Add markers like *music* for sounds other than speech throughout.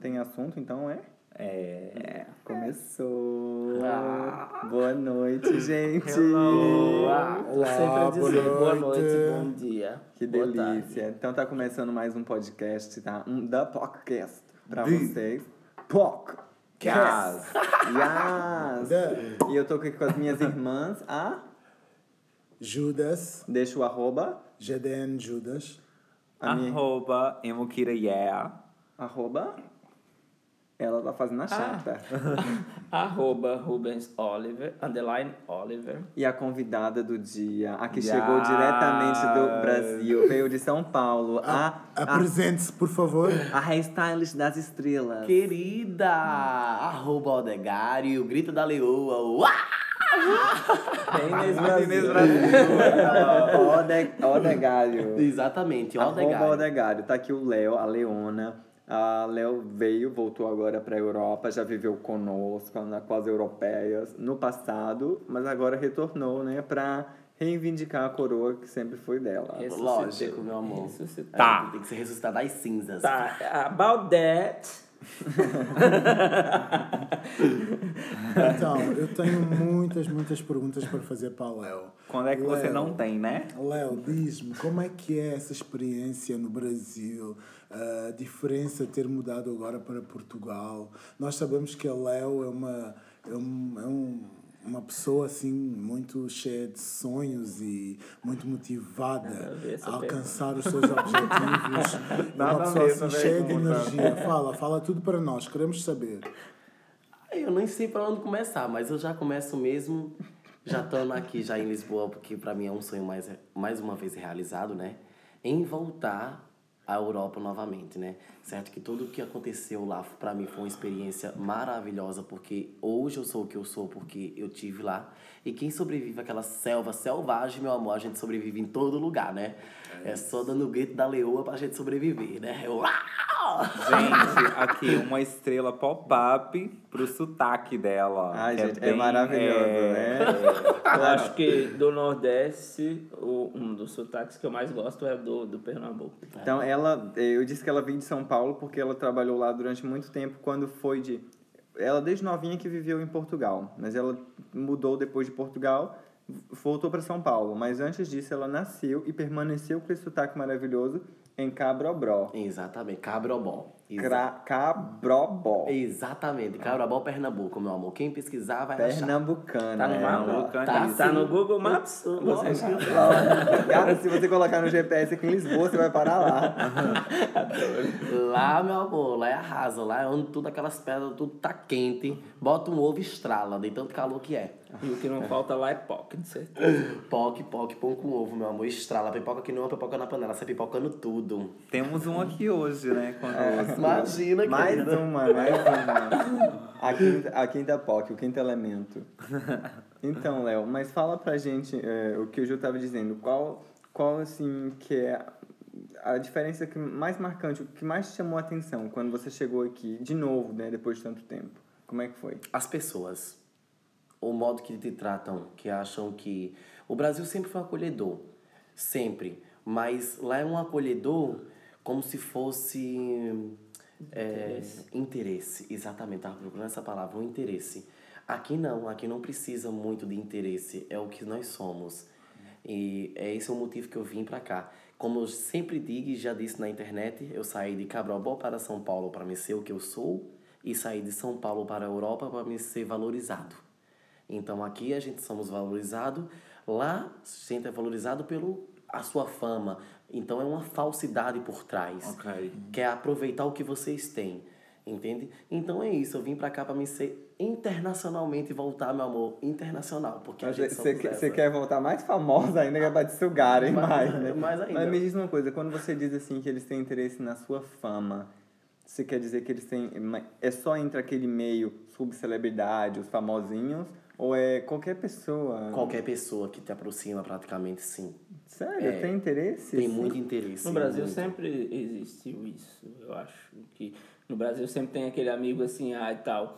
Tem assunto, então é? É. Começou. Ah. Boa noite, *laughs* gente. Hello. Ah, Olá, sempre dizer boa boa noite. noite, bom dia. Que boa delícia. Então tá começando mais um podcast, tá? Um da podcast pra De- vocês. Poc. Yes. E eu tô aqui com as minhas irmãs. A. Judas, Deixa o arroba. GDN Judas. A minha Arroba Emokira Yeah. arroba. Ela tá fazendo Ah. a chata. *laughs* Arroba Rubens Oliver, underline Oliver. E a convidada do dia, a que Yes. chegou diretamente do Brasil, veio de São Paulo, a, a, Apresente-se, por favor. a hairstylist das estrelas. Querida, arroba Odegário, grito da leoa, uá! Bem Inês *laughs* *laughs* Ode, Odegário. Exatamente, Arroba Odegário. Odegário. Tá aqui o Léo, a Leona. A Léo veio, voltou agora pra Europa, já viveu conosco, na- com as europeias, no passado, mas agora retornou, né, pra reivindicar a coroa que sempre foi dela. Lógico, meu amor. Ressuscitou. Tá. Tem que ser ressuscitado das cinzas. Tá, about that. Então, eu tenho muitas, muitas perguntas para fazer para o Léo. Quando é que você não tem, né? Léo, diz-me, como é que é essa experiência no Brasil? A diferença ter mudado agora para Portugal? Nós sabemos que a Léo é uma, é um, é um- uma pessoa assim muito cheia de sonhos e muito motivada a a alcançar os seus objetivos. *laughs* Nada uma pessoa assim cheia de energia. Fala, fala tudo para nós, queremos saber. Eu nem sei pra onde começar, mas eu já começo mesmo, já estando aqui, já em Lisboa, porque pra mim é um sonho mais, mais uma vez realizado, né? Em voltar à Europa novamente, né? Certo que tudo o que aconteceu lá pra mim foi uma experiência maravilhosa, porque hoje eu sou o que eu sou, porque eu tive lá. E quem sobrevive àquela selva selvagem, meu amor, a gente sobrevive em todo lugar, né? É só dando o grito da leoa pra gente sobreviver, né? Uau! Gente, *laughs* aqui uma estrela pop-up pro sotaque dela. Ai, gente, é bem, maravilhoso, é, *laughs* Eu acho que do Nordeste, o, um dos sotaques que eu mais gosto é do, do Pernambuco. Então, ela, eu disse que ela veio de São Paulo porque ela trabalhou lá durante muito tempo, quando foi de... Ela desde novinha que viveu em Portugal, mas ela mudou depois de Portugal, voltou para São Paulo. Mas antes disso, ela nasceu e permaneceu com esse sotaque maravilhoso em Cabrobró. Exatamente, Cabrobó. Cra Cabrobó. Exatamente, Cabrobó, Pernambuco, meu amor. Quem pesquisar vai achar. Pernambucana. Tá no né? Tá Tá, sim. no Google Maps? Você Cara, se você colocar no GPS aqui em Lisboa, você vai parar lá. Lá, meu amor, lá é arrasa. Lá é onde tudo aquelas pedras, tudo tá quente. Bota um ovo e estrala, de tanto calor que é. E o que não falta lá é POC, de certeza. Poque, poque, pão com ovo, meu amor. Estrala, pipoca que não é pipoca na panela, você pipocando tudo. Temos um aqui hoje, né? Conosco. Imagina, Mais querida. uma, mais uma. A quinta, a quinta POC, o quinto elemento. Então, Léo, mas fala pra gente é, o que o Ju tava dizendo. Qual, qual assim, que é a diferença que mais marcante, o que mais te chamou a atenção quando você chegou aqui, de novo, né, depois de tanto tempo? Como é que foi? As pessoas. O modo que te tratam, que acham que. O Brasil sempre foi um acolhedor. Sempre. Mas lá é um acolhedor como se fosse. É, interesse. Exatamente, estava procurando essa palavra, um interesse. Aqui não, aqui não precisa muito de interesse, é o que nós somos. E é esse o motivo que eu vim para cá. Como eu sempre digo e já disse na internet, eu saí de Cabrobó para São Paulo para me ser o que eu sou e saí de São Paulo para a Europa para me ser valorizado. Então aqui a gente somos valorizados, lá a gente é valorizado pelo a sua fama. Então é uma falsidade por trás. Ok. Quer aproveitar o que vocês têm. Entende? Então é isso, eu vim pra cá pra me ser internacionalmente voltar, meu amor, internacional. Porque Você, quer- quer voltar mais famosa ainda, que é pra te sugarem Mais- mais, né? mais ainda. Mas me diz uma coisa, quando você diz assim que eles têm interesse na sua fama, você quer dizer que eles têm... É só entre aquele meio subcelebridade, os famosinhos, ou é qualquer pessoa? Qualquer pessoa que te aproxima, praticamente, sim. Sério? É. tem interesse? Tem muito interesse. No Brasil muito. sempre existiu isso. Eu acho que no Brasil sempre tem aquele amigo assim, ah, e tal.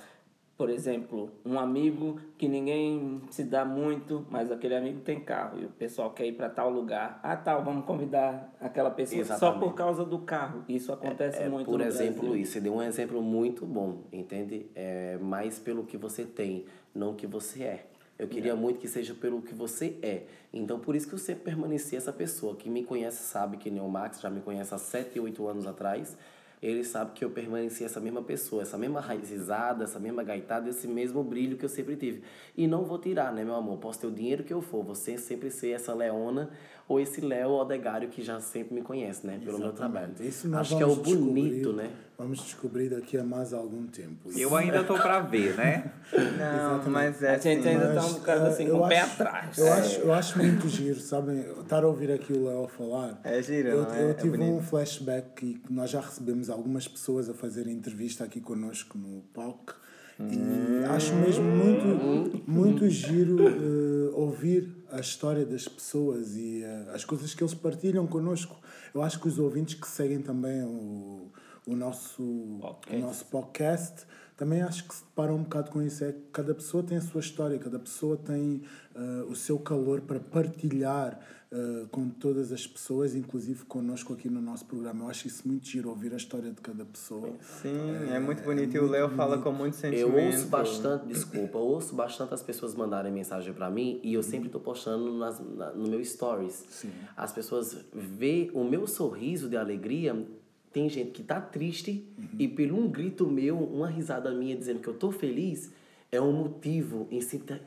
por exemplo, um amigo que ninguém se dá muito, mas aquele amigo tem carro e o pessoal quer ir para tal lugar. Ah, tal, vamos convidar aquela pessoa só Exatamente. por causa do carro. Isso acontece É, muito por no exemplo, Brasil. isso. Você deu um exemplo muito bom, entende? É mais pelo que você tem, não o que você é. Eu queria muito que seja pelo que você é. Então, por isso que eu sempre permaneci essa pessoa. Quem me conhece sabe que nem o Max já me conhece há 7, 8 anos atrás. Ele sabe que eu permaneci essa mesma pessoa, essa mesma raizizada, essa mesma gaitada, esse mesmo brilho que eu sempre tive. E não vou tirar, né, meu amor? Posso ter o dinheiro que eu for, você sempre ser essa Leona ou esse Léo Odegário que já sempre me conhece, né? Pelo meu trabalho. Isso Acho que é o bonito, descobrir- né? Vamos descobrir daqui a mais algum tempo. Eu ainda tô pra ver, né? *laughs* Não, mas é A gente assim, ainda tá Mas, um bocado assim, com o pé atrás. Eu acho, eu acho muito giro, sabem? Estar a ouvir aqui o Léo falar. É giro, Eu, não é? eu É tive um bonito. flashback e nós já recebemos algumas pessoas a fazer entrevista aqui conosco no POC. E Hum. acho mesmo muito, muito giro eh, ouvir a história das pessoas e eh, as coisas que eles partilham connosco. Eu acho que os ouvintes que seguem também o, o, nosso, o nosso podcast também acho que se deparam um bocado com isso. É que cada pessoa tem a sua história, cada pessoa tem eh, o seu calor para partilhar eh, com todas as pessoas, inclusive connosco aqui no nosso programa. Eu acho isso muito giro, ouvir a história de cada pessoa. Sim, é muito bonito. E o Léo fala com muito Eu sentimento. ouço bastante, desculpa, eu ouço bastante as pessoas mandarem mensagem pra mim e eu sempre tô postando nas, na- no meu stories. As pessoas vê o meu sorriso de alegria. Tem gente que tá triste e pelo um grito meu, uma risada minha dizendo que eu tô feliz, é um motivo,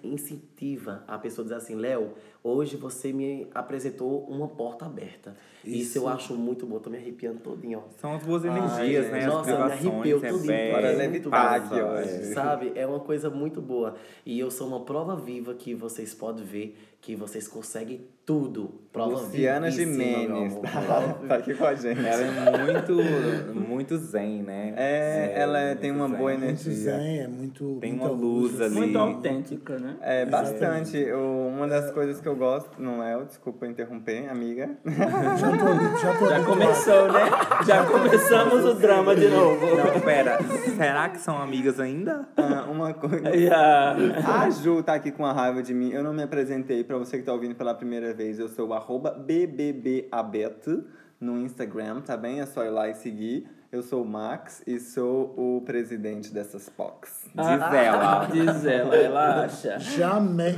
incentiva a pessoa a dizer assim, Léo, hoje você me apresentou uma porta aberta. Isso, eu acho muito bom, tô me arrepiando todinho, ó. São as boas energias, gente. né? Nossa, as me arrepiou é Para é levitar aqui. Sabe? É uma coisa muito boa. E eu sou uma prova viva que vocês podem ver que vocês conseguem tudo. Prova Luciana Jimenez amor. *laughs* tá aqui com a gente. Ela é muito, muito zen, né? É, ela é- tem uma muito boa zen. Muito energia. zen, é muito. Tem uma luz ali. Muito autêntica, né? É, bastante. O- uma das coisas que eu gosto, não é? Desculpa interromper, amiga. Já ali, já estou Já começou, né? Já começamos o drama de novo. Não, pera. Será que são amigas ainda? Ah, uma coisa. *laughs* A- A Ju tá aqui com a raiva de mim. Eu não me apresentei pra você que tá ouvindo pela primeira vez. Eu sou o arroba BBBABET no Instagram, tá bem? É só ir lá e seguir. Eu sou o Max e sou o presidente dessas POCs. Diz ela. *laughs* Diz ela, ela acha. Jamais.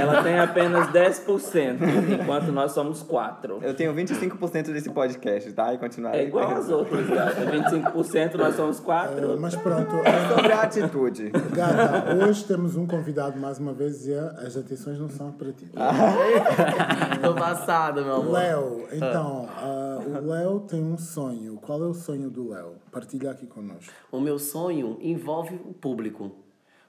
Ela tem apenas 10%, enquanto nós somos 4%. Eu tenho 25% desse podcast, tá? E continuarei. É igual às outras, gata. 25% nós somos 4%. Eh, Mas pronto, eh, Sobre a atitude. gata, hoje temos um convidado mais uma vez e eh, as atenções não são para ti. *laughs* Tô passada, meu amor. Léo, então, ah, o Léo tem um sonho. Qual é o sonho do Léo? Partilha aqui conosco. O meu sonho envolve o público.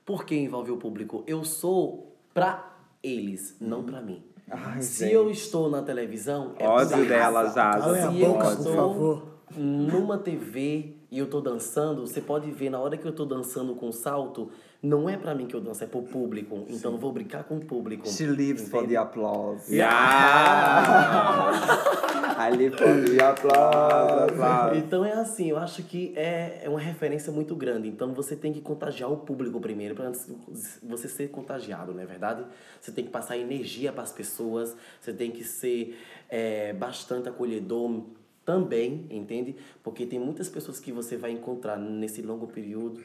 Por que envolve o público? Eu sou pra eles, não pra mim. Ai, Se gente. eu estou na televisão, é Ódio dela já. Se eu boca, por estou favor. numa TV e eu tô dançando, você pode ver na hora que eu tô dançando com salto, não é pra mim que eu danço, é pro público. Então eu vou brincar com o público. She lives for entende? the applause. Yeah! *laughs* I live for the applause. Então é assim, eu acho que é, é uma referência muito grande. Então você tem que contagiar o público primeiro para você ser contagiado, não é verdade? Você tem que passar energia para as pessoas, você tem que ser é, bastante acolhedor também, entende? Porque tem muitas pessoas que você vai encontrar nesse longo período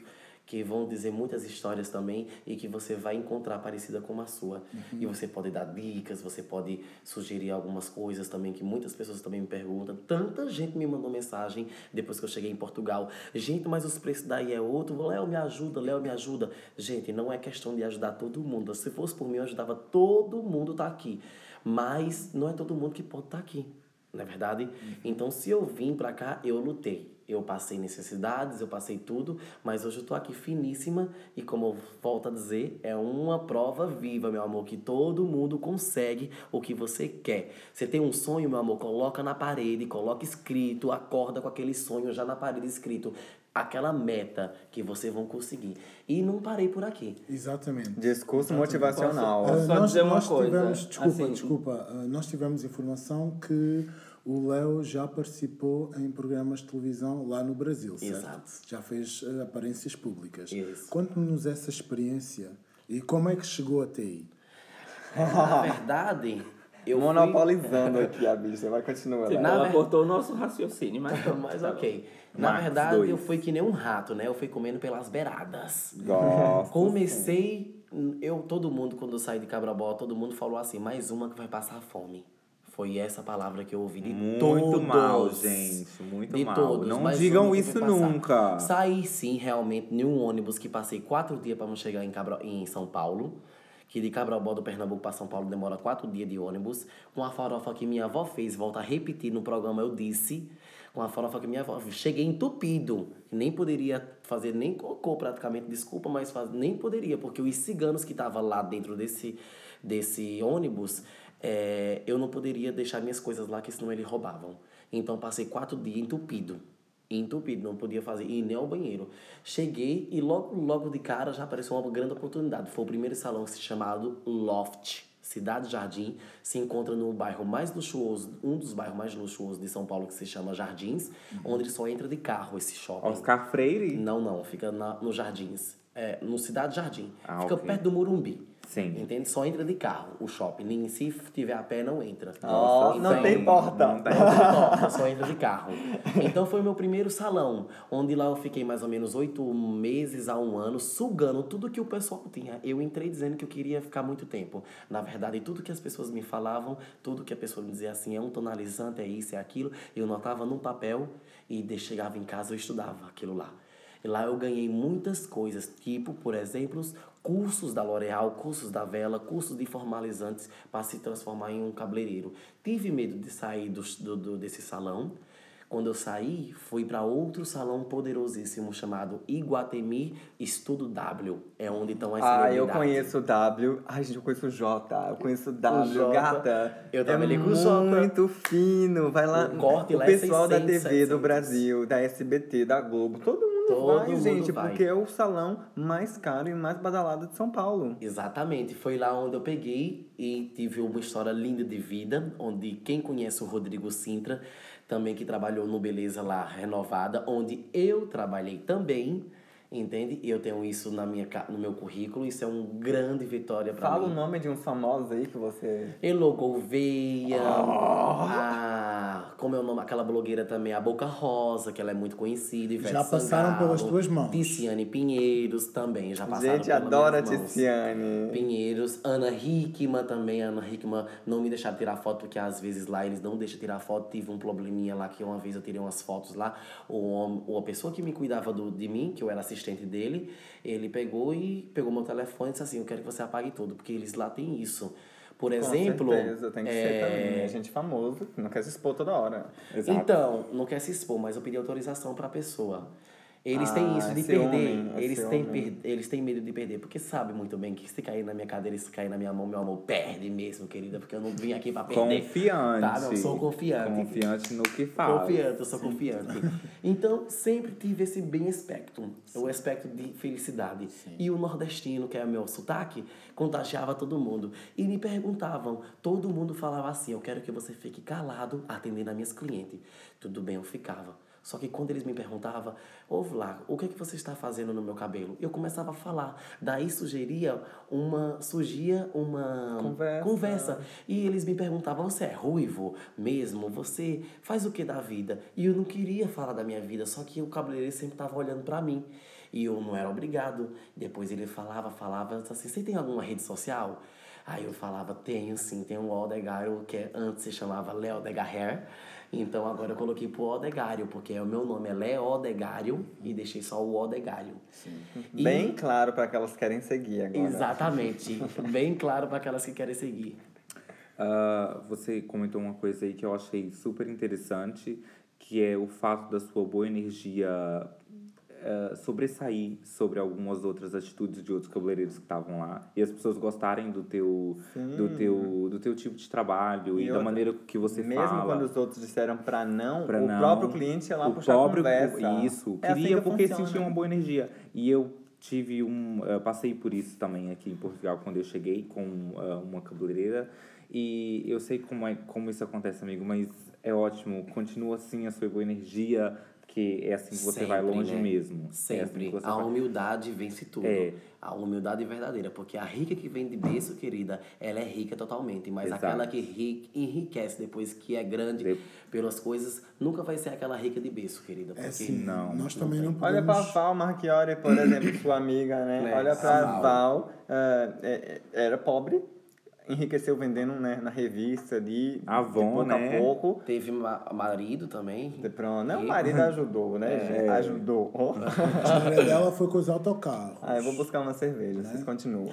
que vão dizer muitas histórias também e que você vai encontrar parecida com a sua. E você pode dar dicas, você pode sugerir algumas coisas também que muitas pessoas também me perguntam. Tanta gente me mandou mensagem depois que eu cheguei em Portugal. Gente, mas os preços daí é outro. Léo, me ajuda, Léo, me ajuda. Gente, não é questão de ajudar todo mundo. Se fosse por mim, eu ajudava todo mundo tá aqui. Mas não é todo mundo que pode estar aqui. Não é verdade? Então, se eu vim pra cá, eu lutei. Eu passei necessidades, eu passei tudo, mas hoje eu tô aqui finíssima e como eu volto a dizer, é uma prova viva, meu amor, que todo mundo consegue o que você quer. Você tem um sonho, meu amor, coloca na parede, coloca escrito, acorda com aquele sonho já na parede escrito, aquela meta que vocês vão conseguir. E não parei por aqui. Exatamente. Discurso motivacional. Ah, Só nós, dizer uma nós coisa, tivemos, desculpa, assim- desculpa, ah, nós tivemos informação que O Léo já participou em programas de televisão lá no Brasil, certo? Exato. Já fez eh, aparências públicas. Isso. Conte-nos essa experiência e como é que chegou até aí. Na verdade, eu fui... Monopolizando aqui a bicha, vai continuar. Léo. Na ela ver- cortou o nosso raciocínio, mas, Mas tá ok. Na Max verdade, dois. eu fui que nem um rato, né? Eu fui comendo pelas beiradas. Gosto. Comecei, eu, todo mundo, quando eu saí de Cabrabó, todo mundo falou assim, mais uma que vai passar fome. Foi essa palavra que eu ouvi de Muito todos. mal, gente. Muito de mal. Todos, Não digam isso nunca. Saí sim, realmente, em um ônibus que passei quatro dias para chegar em, Cabra... em São Paulo. Que de Cabrabó do Pernambuco para São Paulo demora quatro dias de ônibus. Com a farofa que minha avó fez, volta a repetir no programa, eu disse. Com a farofa que minha avó Cheguei entupido. Nem poderia fazer nem cocô praticamente, desculpa, mas faz... nem poderia, porque os ciganos que estavam lá dentro desse, desse ônibus, é, eu não poderia deixar minhas coisas lá, que senão eles roubavam. Então passei quatro dias entupido entupido, não podia fazer ir nem ao banheiro. Cheguei e logo, logo de cara já apareceu uma grande oportunidade. Foi o primeiro salão que se chamado Loft. Cidade Jardim se encontra no bairro mais luxuoso, um dos bairros mais luxuosos de São Paulo, que se chama Jardins, onde ele só entra de carro esse shopping. Oscar Freire? Não, não, fica na, no Jardins. É, no Cidade Jardim. Ah, fica ok. perto do Morumbi. Sim. Entende? Só entra de carro o shopping. Nem se tiver a pé, não entra. Ó, não Então- tem porta. Não tem. não tem porta, só entra de carro. *laughs* Então foi meu primeiro salão, onde lá eu fiquei mais ou menos oito meses a um ano, sugando tudo que o pessoal tinha. Eu entrei dizendo que eu queria ficar muito tempo. Na verdade, tudo que as pessoas me falavam, tudo que a pessoa me dizia assim, é um tonalizante, é isso, é aquilo, eu notava num papel e de- chegava em casa eu estudava aquilo lá. E lá eu ganhei muitas coisas, tipo, por exemplo, cursos da L'Oréal, cursos da Vela, cursos de formalizantes para se transformar em um cabeleireiro. Tive medo de sair do, do, do- desse salão. Quando eu saí, fui para outro salão poderosíssimo chamado Iguatemi Estudo W. É onde estão as Ah, eu conheço o W. Ai, gente, eu conheço o J. Eu conheço o W, J. gata. Eu é trabalhei com o J. muito fino. Vai lá. O corte o lá é pessoal da 600, TV do 700. Brasil, da SBT, da Globo. Todo mundo Todo vai, mundo gente. vai. Porque é o salão mais caro e mais badalado de São Paulo. Exatamente, foi lá onde eu peguei e tive uma história linda de vida, onde quem conhece o Rodrigo Sintra, também que trabalhou no Beleza lá Renovada, onde eu trabalhei também, entende? E eu tenho isso na minha, ca- no meu currículo, isso é um grande vitória para Fala mim. o nome de uns famosos aí que você. Elo Gouveia, a, como é o nome, aquela blogueira também, a Boca Rosa, que ela é muito conhecida. Ivete Já passaram Sangalo, pelas tuas mãos. Ticiane Pinheiros também, já passaram gente, pelas adora minhas mãos. Ticiane. Pinheiros, Ana Hickman também, Ana Hickman não me deixaram tirar foto, porque às vezes lá eles não deixam tirar foto, tive um probleminha lá, que uma vez eu tirei umas fotos lá, o homem, ou a pessoa que me cuidava do, de mim, que eu era assistente dele, ele pegou e pegou meu telefone e disse assim, eu quero que você apague tudo, porque eles lá têm isso. Por exemplo... Com certeza, tem que ser é, também. É gente famoso, que não quer se expor toda hora. Exato. então, não quer se expor, mas eu pedi autorização para a pessoa. Eles têm Ah, isso de esse perder. homem, eles, têm per- eles têm medo de perder. Porque sabe muito bem que se cair na minha cadeira se cair na minha mão, meu amor, perde mesmo, querida. Porque eu não vim aqui para perder. Confiante. Tá, não, sou confiante. Confiante no que fala. Confiante, eu sou confiante. Então, sempre tive esse bem aspecto, o aspecto de felicidade. E o nordestino, que é o meu sotaque, contagiava todo mundo. E me perguntavam, todo mundo falava assim, eu quero que você fique calado atendendo as minhas clientes. Tudo bem, eu ficava. Só que quando eles me perguntavam, ouve lá, o que é que você está fazendo no meu cabelo? Eu começava a falar. Daí sugeria uma, surgia uma Conversa. conversa. E eles me perguntavam: você é ruivo mesmo? Você faz o que da vida? E eu não queria falar da minha vida, só que o cabeleireiro sempre estava olhando para mim. E eu não era obrigado. Depois ele falava, falava assim: você tem alguma rede social? Aí eu falava: tenho sim, tem o Odegário, que é- antes se chamava Léo Odegahair. Então agora eu coloquei pro Odegário, porque o meu nome é Léo Odegário e deixei só o Odegário. E- Bem claro para aquelas que querem seguir agora. Exatamente. Bem claro para aquelas que querem seguir. Ah, você comentou uma coisa aí que eu achei super interessante, que é o fato da sua boa energia ah, sobressair sobre algumas outras atitudes de outros cabeleireiros que estavam lá e as pessoas gostarem do teu do teu do teu tipo de trabalho e, E da outra, maneira que você Mesmo fala. quando os outros disseram pra não, Pra o não. próprio cliente ia lá o puxar próprio, a conversa. Isso, É assim queria que porque funciona. sentia uma boa energia. E eu tive um. passei por isso também aqui em Portugal quando eu cheguei com ah, uma cabeleireira. E eu sei como, é, como isso acontece, amigo, mas é ótimo. Continua assim a sua boa energia, que é assim que você vai Sempre, longe né? mesmo. É Sempre. assim que você a vai- humildade vence tudo. É. A humildade verdadeira. Porque a rica que vem de berço, querida, ela é rica totalmente. Mas Exato. aquela que ri- enriquece depois que é grande De- pelas coisas, nunca vai ser aquela rica de berço, querida. Porque É assim, não, nós também não Olha podemos... pra Val Marchiori, por exemplo, sua amiga, né? É, Olha a pra Val. Val, ah, é- é- era pobre, enriqueceu vendendo né, na revista ali, Avon, de pouco né? a pouco. teve ma- marido também. De pronto, né? O marido ajudou, né? *laughs* É. gente? Ajudou. *laughs* A história dela foi com os autocarros. Ah, eu vou buscar uma cerveja, vocês continuam.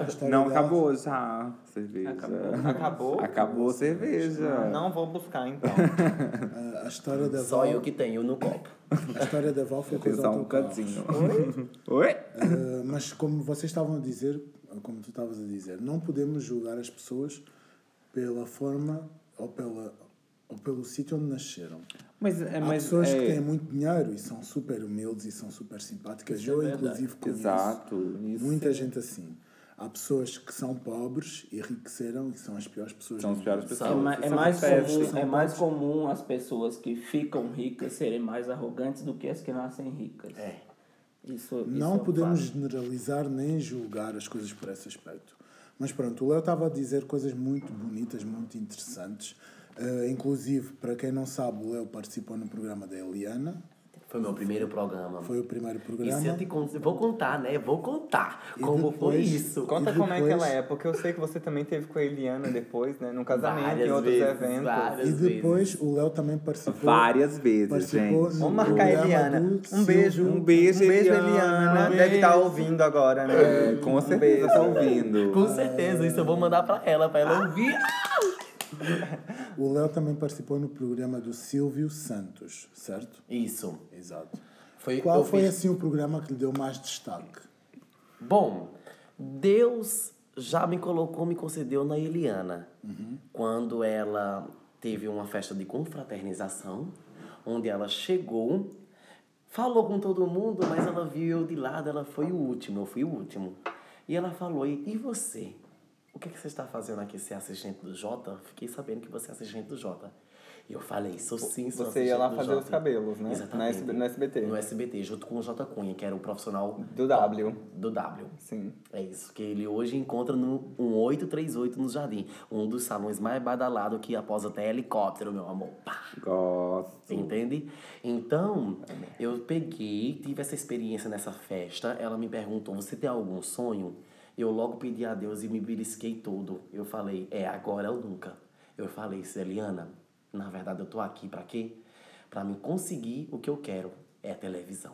A *laughs* história Não, dela- acabou já a cerveja. Acabou? Acabou a cerveja. Não vou buscar, então. A, a história da Só Val, eu que tenho no copo. a história da Val foi com os Só um autocarros. cantinho. Oi? Uh, mas como vocês estavam a dizer, como tu estavas a dizer, não podemos julgar as pessoas pela forma ou, pela, ou pelo sítio onde nasceram. Mas, é, Há mas pessoas é, que têm muito dinheiro e são super humildes e são super simpáticas. Eu, inclusive, conheço Exato. Isso muita gente assim. Há pessoas que são pobres, enriqueceram e são as piores pessoas São as piores pessoas. É, ma- é Isso mais comum, é mais comum as pessoas que ficam ricas serem mais arrogantes do que as que nascem ricas. É. Isso, Não é podemos generalizar nem julgar as coisas por esse aspecto. Mas pronto, o Léo estava a dizer coisas muito bonitas, muito interessantes. Eh, inclusive, para quem não sabe, o Léo participou no programa da Eliana. Foi meu primeiro programa. Foi o primeiro E se programa. eu te conto, vou contar, né? Vou contar E como foi depois- isso. Conta E como é que depois- ela é, porque eu sei que você também teve com a Eliana depois, né? No casamento, em outros vezes, eventos. várias. E depois o Léo também participou. Várias vezes, participou gente. Vamos marcar a Eliana. Um beijo. Um beijo, um beijo Eliana. Eliana. Um Deve beijo. estar ouvindo agora, né? É, com certeza tá ouvindo. Com certeza, isso eu vou mandar pra ela, pra ela ouvir. *laughs* O Léo também participou no programa do Silvio Santos, certo? Isso. Exato. Foi, Qual foi fiz- assim o programa que lhe deu mais destaque? Bom, Deus já me colocou, me concedeu na Eliana. Quando ela teve uma festa de confraternização, onde ela chegou, falou com todo mundo, mas ela viu eu de lado, ela foi o último, eu fui o último. E ela falou, e você? O que, é que você está fazendo aqui? Você é assistente do Jota? Fiquei sabendo que você é assistente do Jota. E eu falei, sou sim, sou Você ia lá fazer os cabelos, né? Exatamente. No SBT. No SBT, junto com o Jota Cunha, que era o profissional Do W. do W. Sim. É isso, que ele hoje encontra no 1838 no Jardim. Um dos salões mais badalados que após até helicóptero, meu amor. Pá! Gosto. Entende? Então, eu peguei, tive essa experiência nessa festa. Ela me perguntou: Você tem algum sonho? Eu logo pedi a Deus e me belisquei todo. Eu falei: É agora ou nunca. Eu falei: Celiana, na verdade eu tô aqui pra quê? Pra me conseguir o que eu quero. É televisão.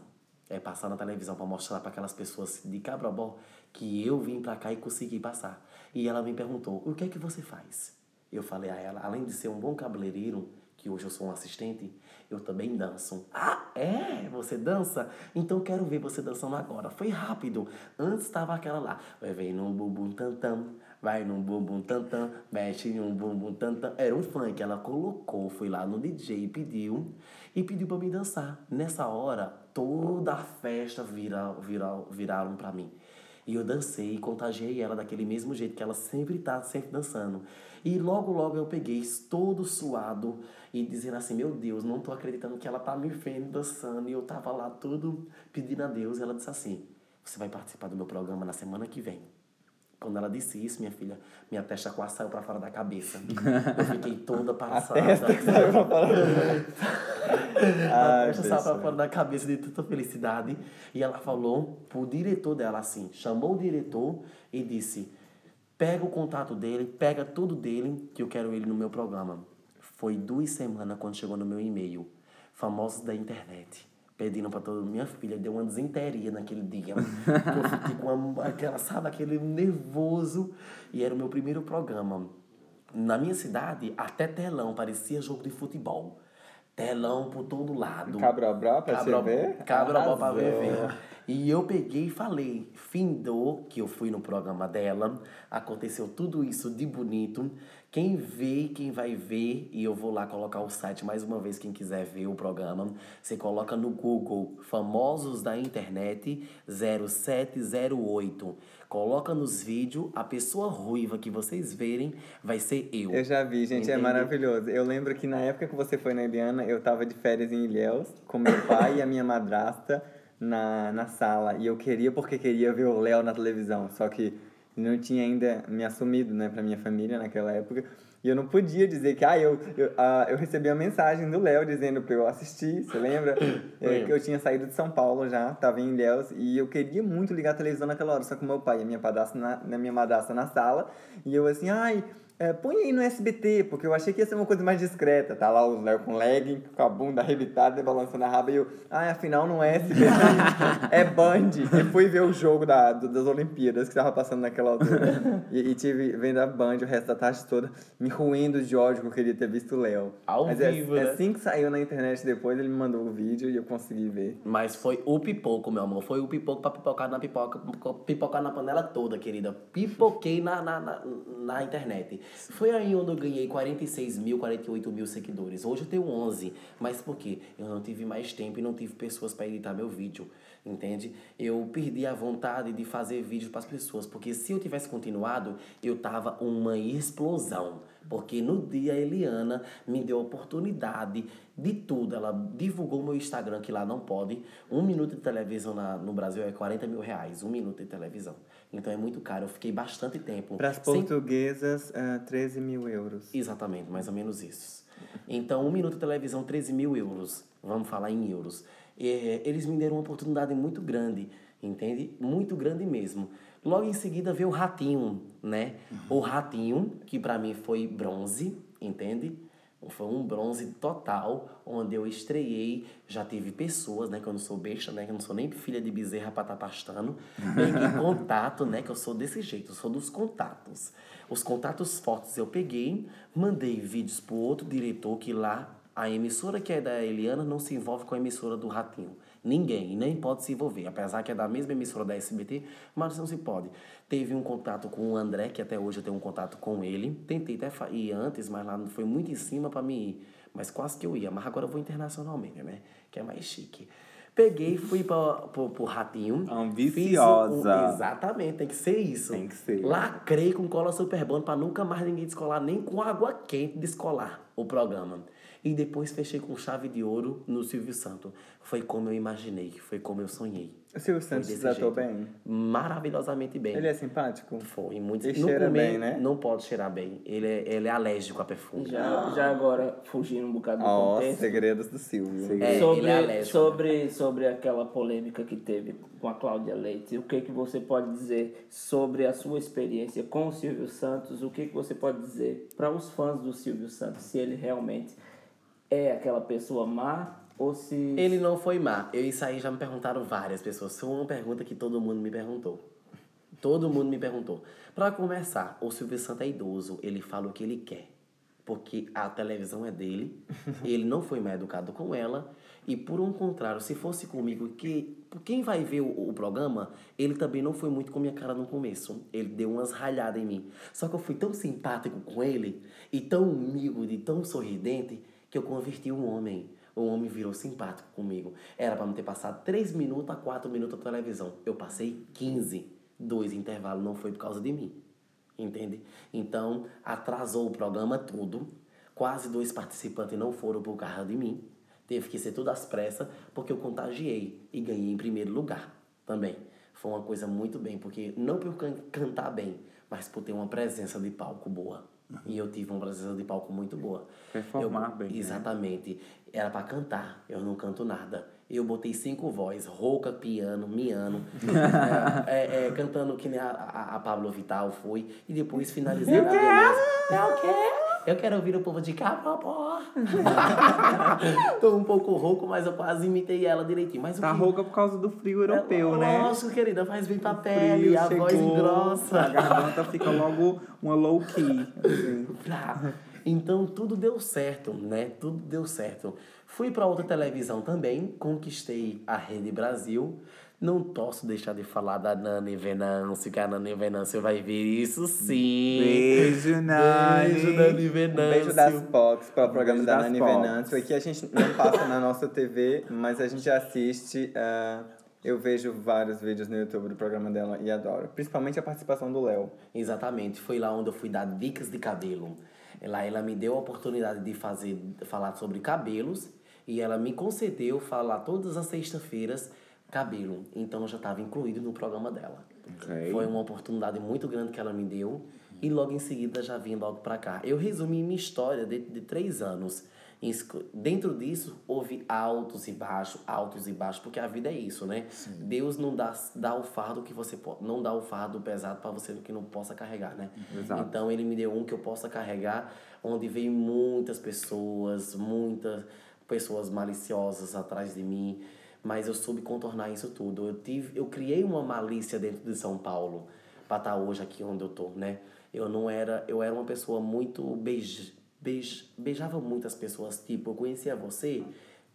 É passar na televisão pra mostrar pra aquelas pessoas de cabrobó que eu vim pra cá e consegui passar. E ela me perguntou: O que é que você faz? Eu falei a ela, além de ser um bom cabeleireiro, que hoje eu sou um assistente, eu também danço. Ah, é? Você dança? Então quero ver você dançando agora. Foi rápido. Antes estava aquela lá. Vai vem no bumbum tantam, vai no bumbum tantam, mexe no bumbum tantam. Era um funk. Ela colocou, foi lá no DJ, pediu e pediu pra me dançar. Nessa hora, toda a festa vira, vira, viraram pra mim. E eu dancei e contagiei ela daquele mesmo jeito que ela sempre tá, sempre dançando. E logo, logo eu peguei todo suado e dizendo assim, meu Deus, não tô acreditando que ela tá me vendo dançando. E eu tava lá todo pedindo a Deus. Ela disse assim, você vai participar do meu programa na semana que vem. Quando ela disse isso, minha filha, minha testa quase saiu pra fora da cabeça. Eu fiquei toda *laughs* passada. testa que saiu pra fora. *laughs* A Ai, testa saiu pra fora da cabeça de tanta felicidade. E ela falou pro diretor dela assim, chamou o diretor e disse, pega o contato dele, pega tudo dele, que eu quero ele no meu programa. Foi duas semanas quando chegou no meu e-mail, famosos da internet. Pedindo pra toda minha filha, deu uma desenteria naquele dia. *laughs* eu fiquei com uma, aquela, sabe, aquele nervoso. E era o meu primeiro programa. Na minha cidade, até telão, parecia jogo de futebol. Telão por todo lado. Cabrobó pra você Cabra- ver? Cabrobó pra Arrasou. ver. E eu peguei e falei, findou que eu fui no programa dela, aconteceu tudo isso de bonito. Quem vê, quem vai ver, e eu vou lá colocar o site mais uma vez, quem quiser ver o programa, você coloca no Google Famosos da Internet 0708. Coloca nos vídeos, a pessoa ruiva que vocês verem vai ser eu. Eu já vi, gente, é maravilhoso. Eu lembro que na época que você foi na Eliana, eu tava de férias em Ilhéus, com meu pai e a minha madrasta na, na sala. E eu queria porque queria ver o Léo na televisão. Só que não tinha ainda me assumido, né, pra minha família naquela época. E eu não podia dizer que, ah, eu, eu, ah, eu recebi a mensagem do Léo dizendo pra eu assistir, você lembra? *coughs* É, que eu tinha saído de São Paulo já, tava em Ilhéus, e eu queria muito ligar a televisão naquela hora, só que meu pai e a minha padrasta na, na minha madrasta na sala, e eu assim, ai, é, põe aí no SBT, porque eu achei que ia ser uma coisa mais discreta. Tá lá o Léo com legging, com a bunda arrebitada e balançando a raba. E eu, ah, afinal não é SBT, *laughs* é Band. E fui ver o jogo da, do- das Olimpíadas que tava passando naquela altura. E, e tive vendo a Band o resto da tarde toda, me ruindo de ódio que eu queria ter visto o Léo. Ao Mas é- vivo, é, né? assim que saiu na internet depois, ele me mandou o vídeo e eu consegui ver. Mas foi o pipoco, meu amor. Foi o pipoco pra pipocar na pipoca, pipocar na panela toda, querida. Pipoquei na, na, na, na internet. Foi aí onde eu ganhei 46 mil, 48 mil seguidores. Hoje eu tenho 11. Mas por quê? Eu não tive mais tempo e não tive pessoas pra editar meu vídeo. Entende? Eu perdi a vontade de fazer vídeo pras pessoas. Porque se eu tivesse continuado, eu tava uma explosão. Porque no dia a Eliana me deu a oportunidade de tudo. Ela divulgou meu Instagram, que lá não pode. Um minuto de televisão na, no Brasil é 40 mil reais. Um minuto de televisão. Então é muito caro. Eu fiquei bastante tempo. Para as sem- portuguesas, ah, 13 mil euros. Exatamente, mais ou menos isso. Então, um minuto de televisão, 13 mil euros. Vamos falar em euros. É, eles me deram uma oportunidade muito grande, entende? Muito grande mesmo. Logo em seguida veio o Ratinho, né? O Ratinho, que pra mim foi bronze, entende? Foi um bronze total, onde eu estreiei. Já tive pessoas, né? Que eu não sou besta, né? Que eu não sou nem filha de bezerra estar pastando. Peguei contato, né? Que eu sou desse jeito, eu sou dos contatos. Os contatos fortes eu peguei, mandei vídeos pro outro diretor que lá, a emissora que é da Eliana não se envolve com a emissora do Ratinho. Ninguém, nem pode se envolver. Apesar que é da mesma emissora da SBT, mas não se pode. Teve um contato com o André, que até hoje eu tenho um contato com ele. Tentei até ir antes, mas lá foi muito em cima para mim ir. Mas quase que eu ia. Mas agora eu vou internacionalmente, né? Que é mais chique. Peguei, fui para pro, pro Ratinho. *laughs* Ambiciosa. Um- exatamente, tem que ser isso. Tem que ser. Lacrei com cola superbond para nunca mais ninguém descolar, nem com água quente descolar o programa. E depois fechei com chave de ouro no Silvio Santo. Foi como eu imaginei, foi como eu sonhei. O Silvio Santos tratou bem? Maravilhosamente bem. Ele é simpático? Foi muito. E no cheira comer, bem, né? Não pode cheirar bem. Ele é, ele é alérgico a perfume. Já, já agora, fugindo um bocado do Ó, contexto. segredos do Silvio. É, sobre, ele é alérgico. sobre, sobre aquela polêmica que teve com a Cláudia Leite, o que, que você pode dizer sobre a sua experiência com o Silvio Santos? O que, que você pode dizer para os fãs do Silvio Santos? Se ele realmente é aquela pessoa má ou se. Ele não foi má. Eu, isso aí já me perguntaram várias pessoas. Foi uma pergunta que todo mundo me perguntou. Todo mundo me perguntou. Pra começar, o Silvio Santos é idoso. Ele fala o que ele quer. Porque a televisão é dele. *laughs* ele não foi mal educado com ela. E por um contrário, se fosse comigo, que quem vai ver o, o programa, ele também não foi muito com minha cara no começo. Ele deu umas ralhadas em mim. Só que eu fui tão simpático com ele, e tão humilde, e tão sorridente, que eu converti um homem. O homem virou simpático comigo. Era pra não ter passado 3 minutos a 4 minutos na televisão. Eu passei 15. Dois intervalos não foi por causa de mim. Entende? Então, atrasou o programa tudo. Quase dois participantes não foram por causa de mim. Teve que ser tudo às pressas, porque eu contagiei e ganhei em primeiro lugar também. Foi uma coisa muito bem, porque não por cantar bem, mas por ter uma presença de palco boa. E eu tive uma presença de palco muito boa. Performar Eu- bem, né? Exatamente. Era pra cantar, eu não canto nada. Eu botei cinco vozes, rouca, piano, miano, *laughs* é, é, é, cantando que nem a, a, a Pablo Vital foi, e depois finalizei na minha mesa. É o quê? Eu quero ouvir o povo de Capapó. *laughs* Tô um pouco rouco, mas eu quase imitei ela direitinho. Mas o Tá que- rouca por causa do frio europeu, é, né? Lógico, querida, faz bem pra O pele, frio a voz chegou, engrossa. A garganta fica logo uma low key. assim. *laughs* Tá. Então tudo deu certo, né? Tudo deu certo. Fui para outra televisão também, conquistei a Rede Brasil. Não posso deixar de falar da Nani Venâncio, que a Nani Venâncio vai ver isso sim. Beijo, Nani. Beijo, Nani Um Venâncio. beijo das Pocs para o programa beijo da Nani. Venâncio. Aqui a gente não passa na nossa TV, mas a gente assiste. ah, eu vejo vários vídeos no YouTube do programa dela e adoro. Principalmente a participação do Léo. Exatamente, foi lá onde eu fui dar dicas de cabelo. Lá ela me deu a oportunidade de fazer, falar sobre cabelos e ela me concedeu falar todas as sextas-feiras cabelo. Então eu já estava incluído no programa dela. Ok. Foi uma oportunidade muito grande que ela me deu e logo em seguida já vim logo para cá. Eu resumi minha história de, de três anos. Dentro disso, houve altos e baixos, altos e baixos, porque a vida é isso, né? Deus não dá, dá o fardo que você pode, não dá o fardo pesado para você que não possa carregar, né? Exato. Então ele me deu um que eu possa carregar, onde veio muitas pessoas, muitas pessoas maliciosas atrás de mim, mas eu soube contornar isso tudo. Eu tive, eu criei uma malícia dentro de São Paulo para estar hoje aqui onde eu tô, né? Eu não era, eu era uma pessoa muito beij, beij, beijava muitas pessoas, tipo, eu conhecia você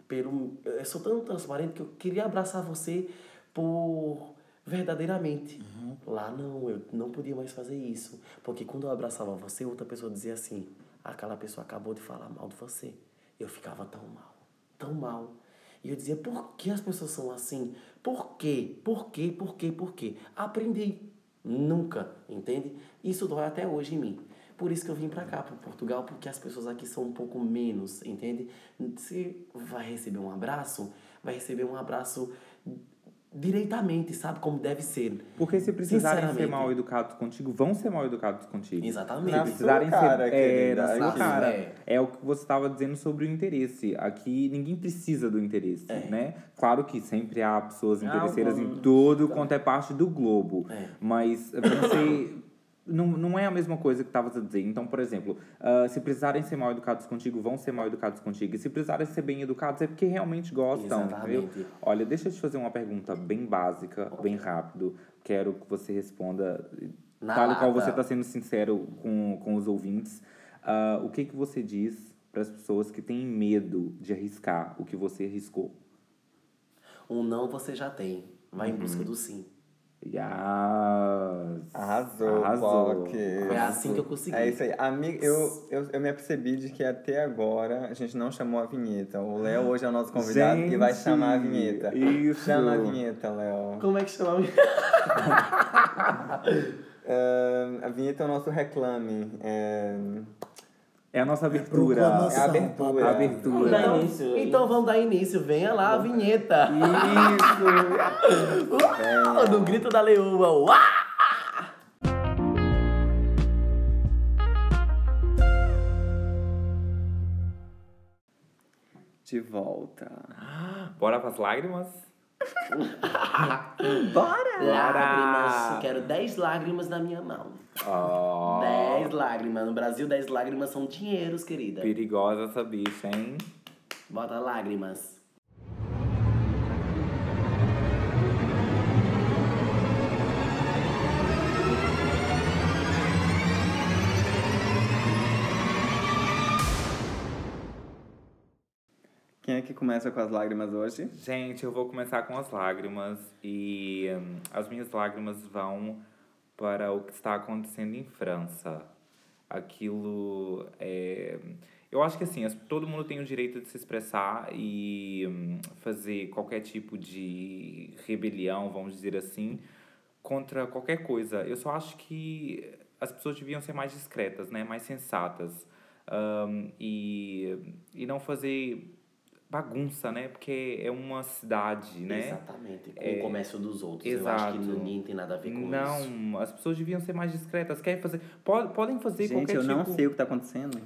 pelo eu sou tão transparente que eu queria abraçar você por verdadeiramente. Lá não, eu não podia mais fazer isso, porque quando eu abraçava você, outra pessoa dizia assim: "Aquela pessoa acabou de falar mal de você". Eu ficava tão mal, tão mal. E eu dizia: "Por que as pessoas são assim? Por quê? Por quê? Por quê? Por quê?" Aprendi. Nunca, entende? Isso dói até hoje em mim. Por isso que eu vim pra cá, para Portugal, porque as pessoas aqui são um pouco menos, entende? Se vai receber um abraço, vai receber um abraço direitamente, sabe? Como deve ser. Porque se precisarem ser mal educados contigo, vão ser mal educados contigo. Exatamente. Se precisarem sua cara, ser. É, querida, na sua cara. É. É. o que você estava dizendo sobre o interesse. Aqui ninguém precisa do interesse, É. né? Claro que sempre há pessoas interesseiras em Alguns, todo quanto é parte do globo. É. Mas você. *coughs* Não, não é a mesma coisa que estavas a dizer. Então, por exemplo, ah, se precisarem ser mal educados contigo, vão ser mal educados contigo. E se precisarem ser bem educados, é porque realmente gostam. Exatamente. Entendeu? Olha, deixa eu te fazer uma pergunta bem básica, bem rápido. Quero que você responda, Na tal qual você está sendo sincero com, com os ouvintes. Ah, o que, que você diz para as pessoas que têm medo de arriscar o que você arriscou? Um não você já tem. Vai em busca do sim. Yes. Arrasou, Arrasou. Foi assim que eu consegui. É isso aí. Amiga, eu, eu, eu me apercebi de que até agora a gente não chamou a vinheta. O Léo hoje é o nosso convidado e vai Gente, chamar a vinheta. isso. Chama a vinheta, Léo. Como é que chama? Ah, *laughs* a vinheta é o nosso reclame. É, É a nossa abertura. É a abertura. A abertura. Então, início. então vamos dar início. Venha lá a vinheta. Isso! Uau, *laughs* no grito da leoa. Uau! de volta. Bora pras lágrimas? *laughs* Lágrimas. Quero 10 lágrimas na minha mão. Ó, 10 lágrimas. No Brasil, 10 lágrimas são dinheiros, querida. perigosa essa bicha, hein? Bota lágrimas. Que começa com as lágrimas hoje? Gente, eu vou começar com as lágrimas e hum, as minhas lágrimas vão para o que está acontecendo em França. Aquilo é. Eu acho que assim, as- todo mundo tem o direito de se expressar e hum, fazer qualquer tipo de rebelião, vamos dizer assim, contra qualquer coisa. Eu só acho que as pessoas deviam ser mais discretas, né? Mais sensatas. Hum, e, e não fazer bagunça, né? Porque é uma cidade, né? Exatamente. Com É, o comércio dos outros. Eu acho que exato. ninguém tem nada a ver com isso. Não, as pessoas deviam ser mais discretas. Querem fazer. Pode, podem fazer Gente, qualquer eu tipo. não sei o que tá acontecendo.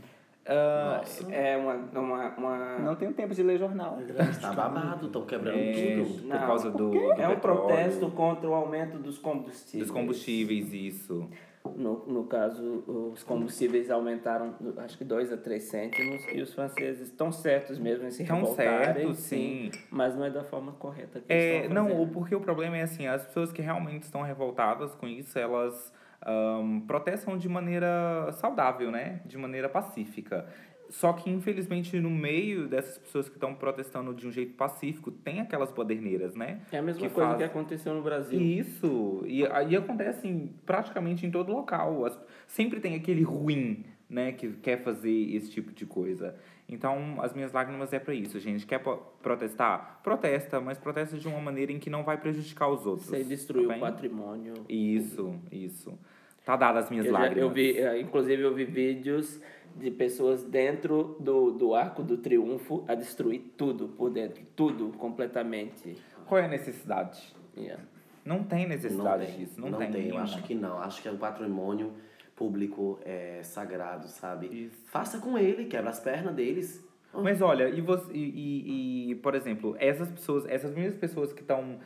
Nossa. É uma, uma, uma... Não tenho tempo de ler jornal. Tá babado, estão quebrando é, tudo. por Não, causa do, do É um petróleo, protesto contra o aumento dos combustíveis. dos combustíveis, isso. No, no caso, os combustíveis aumentaram, acho que 2 a 3 cêntimos, e os franceses estão certos mesmo em se Estão revoltarem. certos, sim. Mas não é da forma correta que É, eles estão não, porque o problema é assim, as pessoas que realmente estão revoltadas com isso, elas ahn, protestam de maneira saudável, né? De maneira pacífica. Só que, infelizmente, no meio dessas pessoas que estão protestando de um jeito pacífico, tem aquelas baderneiras, né? É a mesma Que coisa faz- que aconteceu no Brasil. Isso. E aí acontece em, praticamente em todo local. As- sempre tem aquele ruim, né, que quer fazer esse tipo de coisa. Então, as minhas lágrimas é pra isso, gente. Quer protestar? Protesta, mas protesta de uma maneira em que não vai prejudicar os outros. Sem destruir tá o patrimônio. Isso, isso. Tá dada as minhas Eu, já, lágrimas. eu vi, eh, inclusive, eu vi vídeos de pessoas dentro do, do Arco do Triunfo a destruir tudo por dentro. Tudo, completamente. Qual é a necessidade? Yeah. Não tem Não necessidade tem, disso. Não, não tem. tem. Eu acho que não. Acho que é o patrimônio público é sagrado, sabe? Isso. Faça com ele, quebra as pernas deles. Mas olha, e, você, e, e- e, por exemplo, essas pessoas, essas mesmas pessoas que estão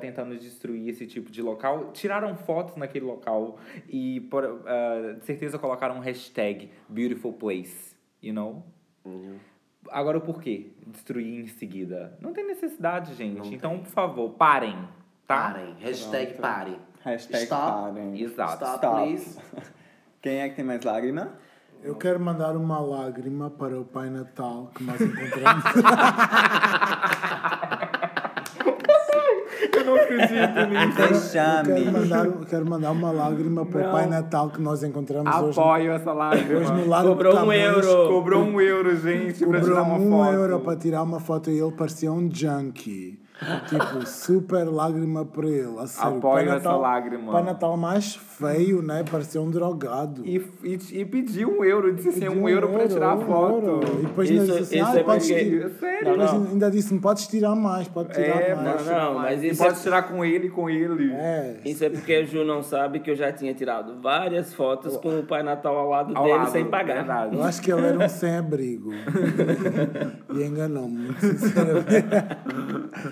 tentando destruir esse tipo de local, tiraram fotos naquele local e por, ah, de certeza colocaram um hashtag beautiful place, you know? Uhum. Agora por quê? Destruir em seguida. Não tem necessidade, gente. Não então, por favor, parem, tá? Parem. Hashtag pare. Hashtag Stop. parem. Exato. Stop, Stop. please. *laughs* Quem é que tem mais lágrima? Eu quero mandar uma lágrima para o Pai Natal que nós encontramos. *laughs* Eu não acredito nisso. Quero mandar, eu quero mandar uma lágrima para o Pai Natal que nós encontramos hoje. Apoio essa lágrima. Hoje no Cobrou um Camões. euro. Cobrou um euro, gente, Cobrou tirar uma um foto. euro para tirar uma foto e ele parecia um junkie. Tipo, super lágrima para ele. A sério. Apoio Pai essa lágrima. Pai Natal mais feio, né? Parecia um drogado. E, e, e pediu um euro, disse assim, Pediu um euro pra tirar a um foto. euro. E depois Isso- ainda disse assim, ah, é podes porque- tirar. Sério? Não, não. ainda disse, podes tirar mais, pode tirar É, mais. Não, não, mas E isso pode é, tirar com ele, com ele. É. isso é porque a Ju não sabe que eu já tinha tirado várias fotos com o Pai Natal ao lado Ao dele lado, sem pagar. verdade. Eu acho que ele era um sem-abrigo. *laughs* e enganou-me, muito sinceramente.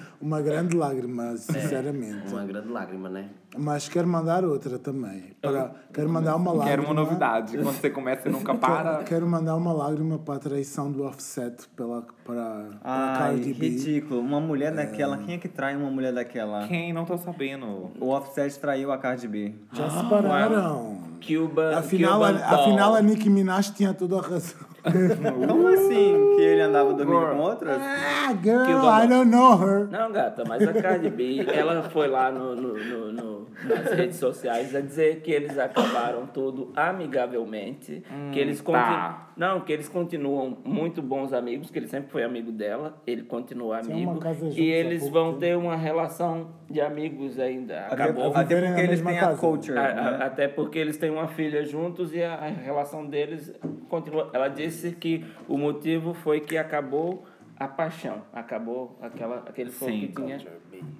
*laughs* Uma grande lágrima, sinceramente. Uma grande lágrima, né? Mas quero mandar outra também. Para, quero mandar uma lágrima. Quero uma novidade. Quando você começa e nunca para. Quero, quero mandar uma lágrima para a traição do Offset pela, para, para Ai, Cardi B. ridículo. Uma mulher daquela. Quem é que trai uma mulher daquela? Quem? Não tô sabendo. O Offset traiu a Cardi B. Já se pararam. Cuba, Afinal, a, Cuban afinal, a. Nicki Minaj tinha toda a razão. *laughs* Como assim? Que ele andava dormindo com outras? Ah, girl, I don't know her. Não, gata, mas a Cardi B, ela foi lá no, no, no- no- nas redes sociais a dizer que eles acabaram tudo amigavelmente, que eles continu... tá. não, que eles continuam muito bons amigos, que ele sempre foi amigo dela, ele continua Tinha amigo e eles vão tempo. ter uma relação de amigos ainda. Até, Acabou. até Viverem porque eles têm a culture. A- né? a- Até porque eles têm uma filha juntos e a, a relação deles continua. Ela disse que o motivo foi que acabou a paixão, acabou aquela, aquele fogo que tinha.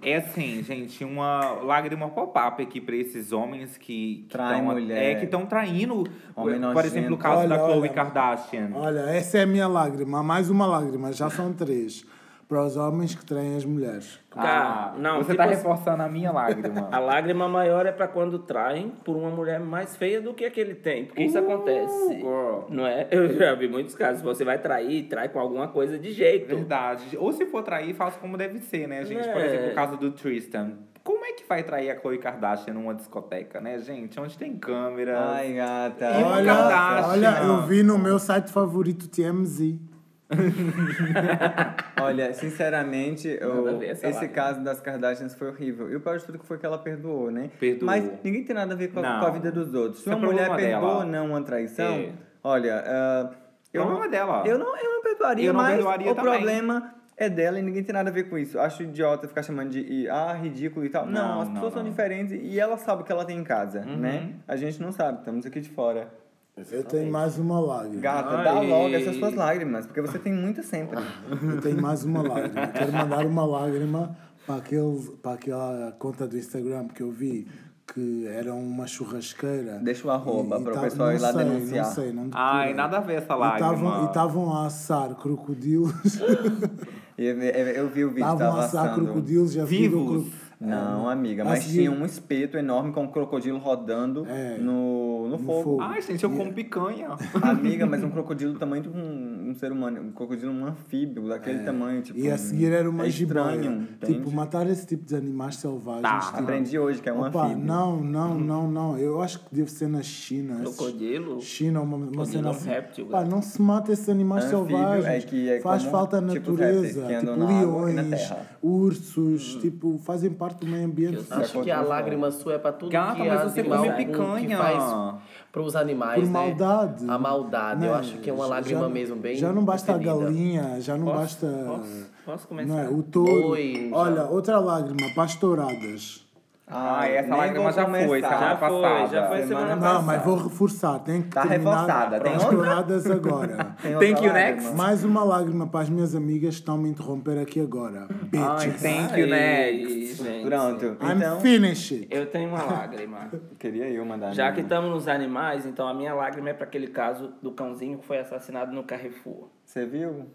É assim, gente, uma lágrima pop-up aqui pra esses homens que que Trai tão- mulher. É, que estão traindo. Homem por nojento. exemplo, o caso Olha, da Khloe olha. Kardashian. Olha, essa é a minha lágrima. Mais uma lágrima, já são três. Para os homens que traem as mulheres. Cara, não, você tipo tá assim- reforçando a minha lágrima. *laughs* A lágrima maior é pra quando traem por uma mulher mais feia do que a que ele tem. Porque isso acontece. girl. Não é? Eu já vi muitos casos. Você vai trair, trai com alguma coisa de jeito. Verdade. Ou se for trair, faça como deve ser, né, gente? Por É. exemplo, o caso do Tristan. Como é que vai trair a Khloe Kardashian numa discoteca, né, gente? Onde tem câmera. Ai, gata. E uma Olha, Kardashian. olha, eu vi no meu site favorito TMZ. *laughs* Olha, sinceramente, o- ver esse lágrima. caso das Kardashians foi horrível. E o pior de tudo que foi que ela perdoou, né? Perdoou. Mas ninguém tem nada a ver com a, com a vida dos outros. Se é uma mulher problema perdoa ou não uma traição, É. olha, ah, eu, Problema não, dela. eu, não, eu não perdoaria, Eu não mas perdoaria o também. problema é dela e ninguém tem nada a ver com isso. Acho idiota ficar chamando de ah, ridículo e tal. Não, Não, as não, pessoas são não. diferentes e ela sabe o que ela tem em casa, Uhum. né? A gente não sabe, estamos aqui de fora. Eu tenho mais uma lágrima. Gata, dá logo essas suas lágrimas, porque você tem muitas sempre. *laughs* Eu tenho mais uma lágrima. Quero mandar uma lágrima para, aquele, para aquela conta do Instagram que eu vi que era uma churrasqueira. Deixa o arroba para o pessoal ir lá sei, denunciar. Não sei, não Ai, nada a ver essa lágrima. E estavam a assar crocodilos. *laughs* Eu, eu- eu vi o vídeo, Estavam tava a assar crocodilos e Vivos? cro- Não, amiga, A mas seguir- tinha um espeto enorme com um crocodilo rodando É. no, no, No fogo. fogo. Ai, gente, eu como picanha. Amiga, mas um crocodilo do tamanho de um, um ser humano. Um crocodilo, um anfíbio, daquele tamanho, tipo... E a seguir era uma é estranho? Tipo, matar esse tipo de animais selvagens. Tá, tipo, Aprendi hoje que é um Opa, anfíbio. não, não, não, não. Eu acho que deve ser na China. Crocodilo? China, uma, uma cena é assim. réptil, Pá, não se mata esses animais Anfíbio selvagens. é que é Faz como, falta a tipo, natureza. Tipo, na leões, ursos, tipo, fazem parte do meio ambiente. Acho que a lágrima sua é pra tudo Gata, que mas é você come que picanha. Faz pros animais, Por né? maldade. A maldade, eu Né? acho que é uma Já- lágrima já- mesmo bem Já não basta a concebida. galinha, já não Posso- basta. posso- posso começar? Não é? O touro. Oi. Olha, outra lágrima, pastouradas. Ah, essa nem lágrima já foi, começar. semana Já foi, passada. já foi semana Não, passada. mas vou reforçar, tem que Tá terminar reforçada, tem pastouradas agora. *laughs* Tem Thank you, lágrima. next. Mais uma lágrima para as minhas amigas que estão me interromper aqui agora. Ai, Bitches. thank you, Ai, next. gente. Pronto, I'm então... finished. Eu tenho uma lágrima. *laughs* Queria eu mandar. Já a que estamos nos animais, então a minha lágrima é para aquele caso do cãozinho que foi assassinado no Carrefour. Você viu?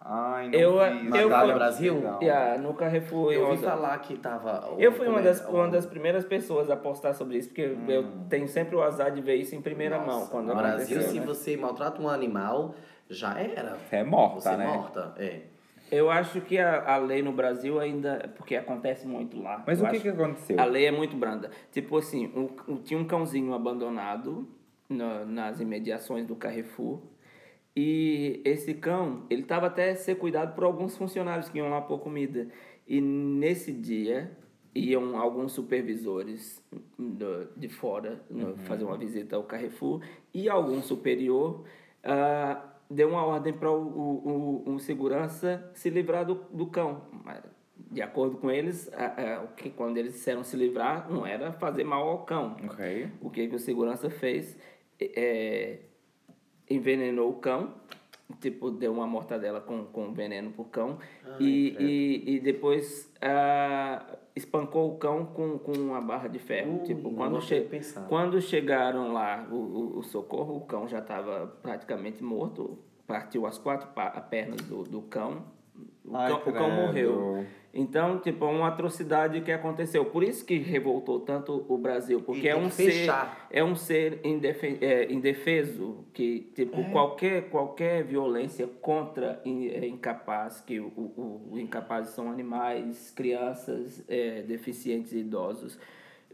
Ai, não Eu- vi. eu fui- Brasil? Yeah, no Carrefour. Eu ouvi falar que tava... Eu fui uma das, uma das primeiras pessoas a postar sobre isso, porque eu tenho sempre o azar de ver isso em primeira mão. Quando No Brasil, aconteceu, se né? você maltrata um animal, já era. É morta, Você é né? morta, é. Eu acho que a, a lei no Brasil ainda. Porque acontece muito lá. Mas Eu o que que aconteceu? A lei é muito branda. Tipo assim, um- um- tinha um cãozinho abandonado na- nas imediações do Carrefour. E esse cão, ele estava até ser cuidado por alguns funcionários que iam lá pôr comida. E nesse dia, iam alguns supervisores do- de fora no- fazer uma visita ao Carrefour. E algum superior ah, deu uma ordem para o, o, o- um segurança se livrar do, do cão. De acordo com eles, o que, quando eles disseram se livrar, não era fazer mal ao cão. Ok. O que, que o segurança fez? É, envenenou o cão, tipo, deu uma mortadela com, com veneno pro cão, e, e, e depois ah, espancou o cão com, com uma barra de ferro. Ui, tipo, quando, che de pensar. quando chegaram lá o, o, o socorro, o cão já estava praticamente morto, partiu as quatro pernas do, do cão. O, Ai, cão, o cão morreu. Então, tipo, é uma atrocidade que aconteceu. Por isso que revoltou tanto o Brasil, porque é um ser é um ser indefe é, indefeso que tipo É. qualquer qualquer violência contra in- é, incapaz que o, o, o incapazes são animais crianças é, deficientes e idosos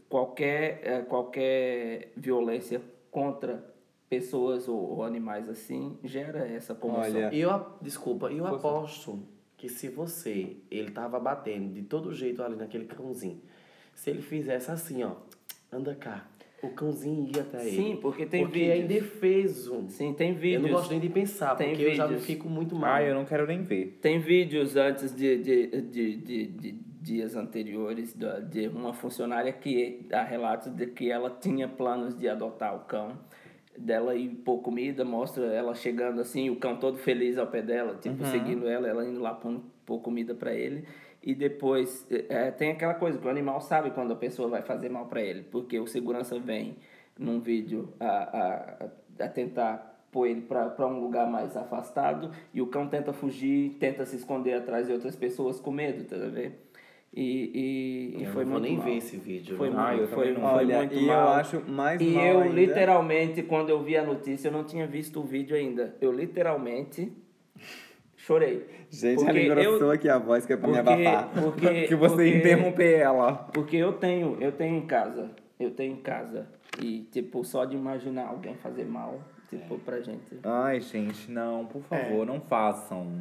qualquer é, qualquer violência contra pessoas ou, ou animais assim gera essa comoção Olha, eu, desculpa, eu aposto que se você, ele tava batendo de todo jeito ali naquele cãozinho, se ele fizesse assim, ó, anda cá, o cãozinho ia até ele. Sim, porque tem Porque é vídeos. indefeso. sim tem Eu vídeos não gosto nem de pensar, Tem porque eu já me vídeos. fico muito mal. Ai, eu não quero nem ver. Tem vídeos antes de, de, de, de, de dias anteriores de uma funcionária que dá relatos de que ela tinha planos de adotar o cão. Dela ir pôr comida, mostra ela chegando assim, o cão todo feliz ao pé dela, tipo, seguindo ela, ela indo lá pôr, pôr comida para ele. E depois é, tem aquela coisa que o animal sabe quando a pessoa vai fazer mal para ele, porque o segurança vem num vídeo a, a, a tentar pôr ele para um lugar mais afastado e o cão tenta fugir, tenta se esconder atrás de outras pessoas com medo, tá vendo? E, e, e Eu foi não vou muito nem mal. ver esse vídeo. Foi? Ah, muito, eu foi, foi Olha, muito e eu mal. acho mais E mal eu, ainda- literalmente, quando eu vi a notícia, eu não tinha visto o vídeo ainda. Eu, literalmente, chorei. Gente, Porque ela engrossou eu- aqui a voz que é pra me porque, abafar. porque, *laughs* Que você porque- interromper ela. Porque eu tenho, eu tenho em casa. Eu tenho em casa. E, tipo, só de imaginar alguém fazer mal, tipo, pra gente. Ai, gente, não, por favor, É. não façam.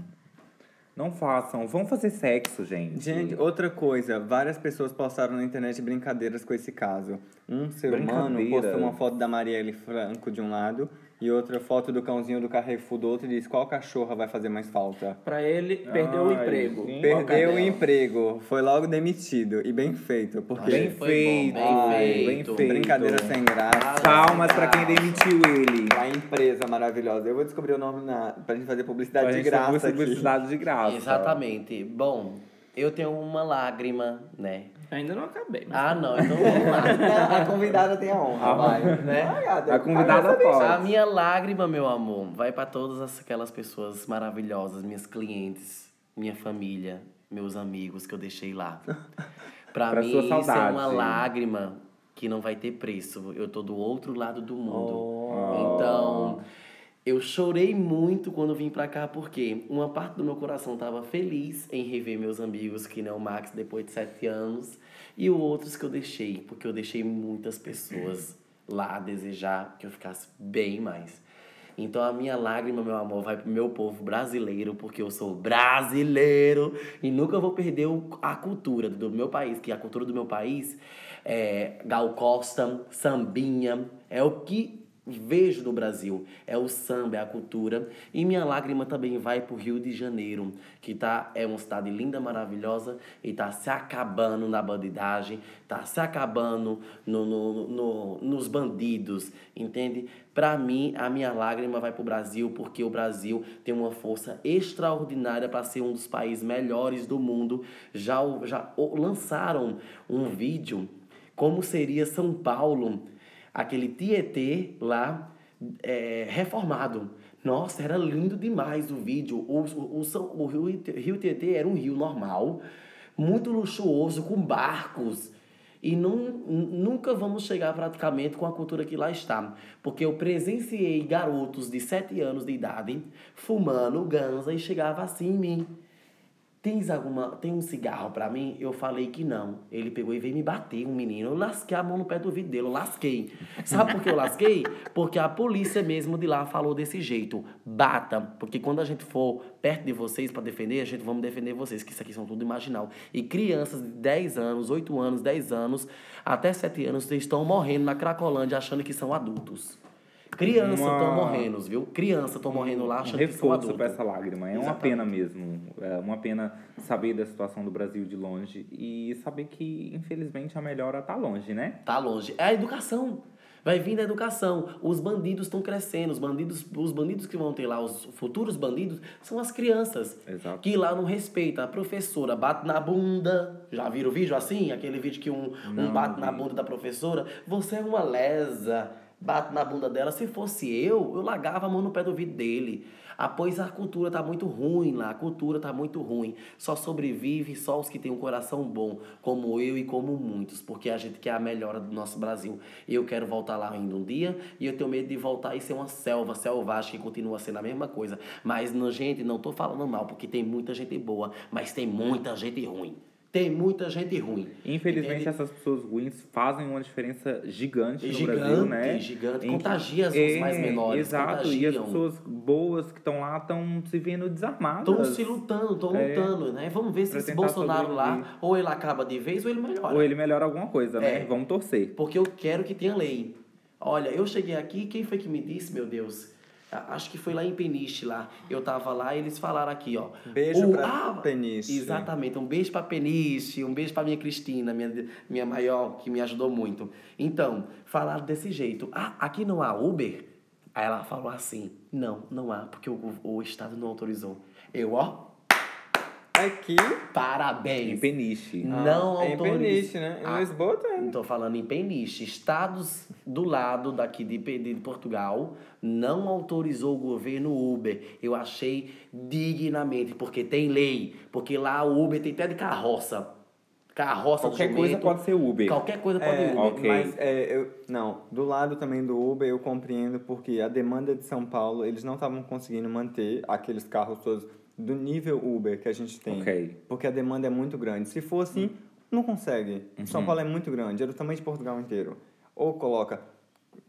Não façam. Vamos fazer sexo, gente. Gente, outra coisa, várias pessoas postaram na internet brincadeiras com esse caso. Um ser humano postou uma foto da Marielle Franco de um lado e outra foto do cãozinho do Carrefour do outro e disse qual cachorra vai fazer mais falta. Pra ele, perdeu o emprego. sim. Perdeu o emprego, foi logo demitido e bem feito, porque Bem bom, feito, bem ai, feito. bem feito. brincadeira sem graça. Palmas pra quem demitiu ele. A empresa maravilhosa. Eu vou descobrir o nome na, pra gente fazer publicidade Pra de graça aqui. publicidade de graça. Exatamente. Bom, eu tenho uma lágrima, né? Ainda não acabei. Mas... Ah, não, então vamos lá. A convidada tem a honra, vai. Né? A convidada A pode. minha lágrima, meu amor, vai para todas as- aquelas pessoas maravilhosas, minhas clientes, minha família, meus amigos que eu deixei lá. *laughs* Pra, Pra mim, sua isso é saudade. uma lágrima que que não vai ter preço. Eu tô do outro lado do mundo. Então, eu chorei muito quando vim pra cá, porque uma parte do meu coração tava feliz em rever meus amigos, que nem o Max, depois de sete anos, e os outros que eu deixei, porque eu deixei muitas pessoas lá a desejar que eu ficasse bem mais. Então a minha lágrima, meu amor, vai pro meu povo brasileiro, porque eu sou brasileiro e nunca vou perder a cultura do meu país, que a cultura do meu país é Gal Costa, sambinha, é o que vejo no Brasil, é o samba, é a cultura. E minha lágrima também vai pro Rio de Janeiro, que tá, é uma cidade linda, maravilhosa e tá se acabando na bandidagem, tá se acabando no, no, no- nos bandidos, entende? Pra mim, a minha lágrima vai pro Brasil, porque o Brasil tem uma força extraordinária para ser um dos países melhores do mundo. Já, o- já o- lançaram um vídeo como seria São Paulo aquele Tietê lá é, reformado. Nossa, era lindo demais o vídeo. O, o, o, o rio, rio Tietê era um rio normal, muito luxuoso, com barcos. E nunca vamos chegar praticamente com a cultura que lá está. Porque eu presenciei garotos de 7 anos de idade fumando ganza e chegava assim em mim. Tens alguma, tem um cigarro pra mim? Eu falei que não. Ele pegou e veio me bater, um menino. Eu lasquei a mão no pé do ouvido dele, eu lasquei. Sabe por que eu lasquei? Porque a polícia mesmo de lá falou desse jeito. Bata, porque quando a gente for perto de vocês pra defender, a gente vamos defender vocês, que isso aqui são tudo imaginal. E crianças de 10 anos, 8 anos, 10 anos, até 7 anos, estão morrendo na Cracolândia achando que são adultos. Crianças Uma- estão morrendo, viu? Crianças estão morrendo lá um achando que são reforço adultos. para essa lágrima. É uma Exatamente. pena mesmo. É uma pena saber da situação do Brasil de longe e saber que, infelizmente, a melhora tá longe, né? Tá longe. É a educação. Vai vir da educação. Os bandidos estão crescendo. Os bandidos, os bandidos que vão ter lá, os futuros bandidos, são as crianças. Exato. Que lá não respeita. A professora bate na bunda. Já viram o vídeo assim? Aquele vídeo que um, um Não bate na bunda da professora. Você é uma lesa. Bate na bunda dela. Se fosse eu, eu largava a mão no pé do ouvido dele. Ah, pois a cultura tá muito ruim lá, a cultura tá muito ruim. Só sobrevive só os que têm um coração bom, como eu e como muitos, porque a gente quer a melhora do nosso Brasil. Eu quero voltar lá ainda um dia e eu tenho medo de voltar e ser uma selva selvagem que continua sendo a mesma coisa. Mas, gente, não tô falando mal, porque tem muita gente boa, mas tem muita gente ruim. Tem muita gente ruim. Infelizmente, Entende? essas pessoas ruins fazem uma diferença gigante no Gigante, Brasil, né? gigante. Contagia os mais menores, Exato, e as contagiam. pessoas boas que estão lá estão se vendo desarmadas. Estão se lutando, estão É. lutando, né? Vamos ver se esse Bolsonaro lá, ou ele acaba de vez, ou ele melhora. Ou ele melhora alguma coisa, né? É. Vamos torcer. Porque eu quero que tenha lei. Olha, eu cheguei aqui, quem foi que me disse, meu Deus? Acho que foi lá em Peniche, lá. Eu tava lá e eles falaram aqui, ó. Beijo O- pra Peniche. Exatamente. Um beijo pra Peniche, um beijo pra minha Cristina, minha, minha maior, que me ajudou muito. Então, falaram desse jeito. Ah, aqui não há Uber? Aí ela falou assim, não, não há, porque o, o Estado não autorizou. Eu, ó, Aqui. parabéns. Em Peniche. Não é em autoriza. Peniche, né? Em Ah, Lisboa tem. Não tô falando em Peniche. Estados do lado daqui de, de Portugal não autorizou o governo Uber. Eu achei dignamente, porque tem lei. Porque lá o Uber tem até de carroça. Carroça Qualquer de coisa jumento. pode ser Uber. Qualquer coisa pode É, Uber. ok. Mas é, eu, não, do lado também do Uber eu compreendo porque a demanda de São Paulo, eles não estavam conseguindo manter aqueles carros todos do nível Uber que a gente tem. Ok. Porque a demanda é muito grande. Se for assim, não consegue. São Paulo é muito grande, é do tamanho de Portugal inteiro. Ou coloca,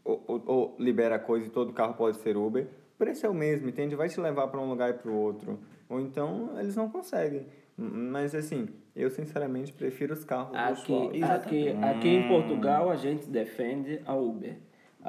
ou, ou, ou libera a coisa e todo carro pode ser Uber. O preço é o mesmo, entende? Vai te levar para um lugar e para o outro. Ou então eles não conseguem. Mas assim, eu sinceramente prefiro os carros Aqui, luxuosos. aqui, aqui em Portugal a gente defende a Uber.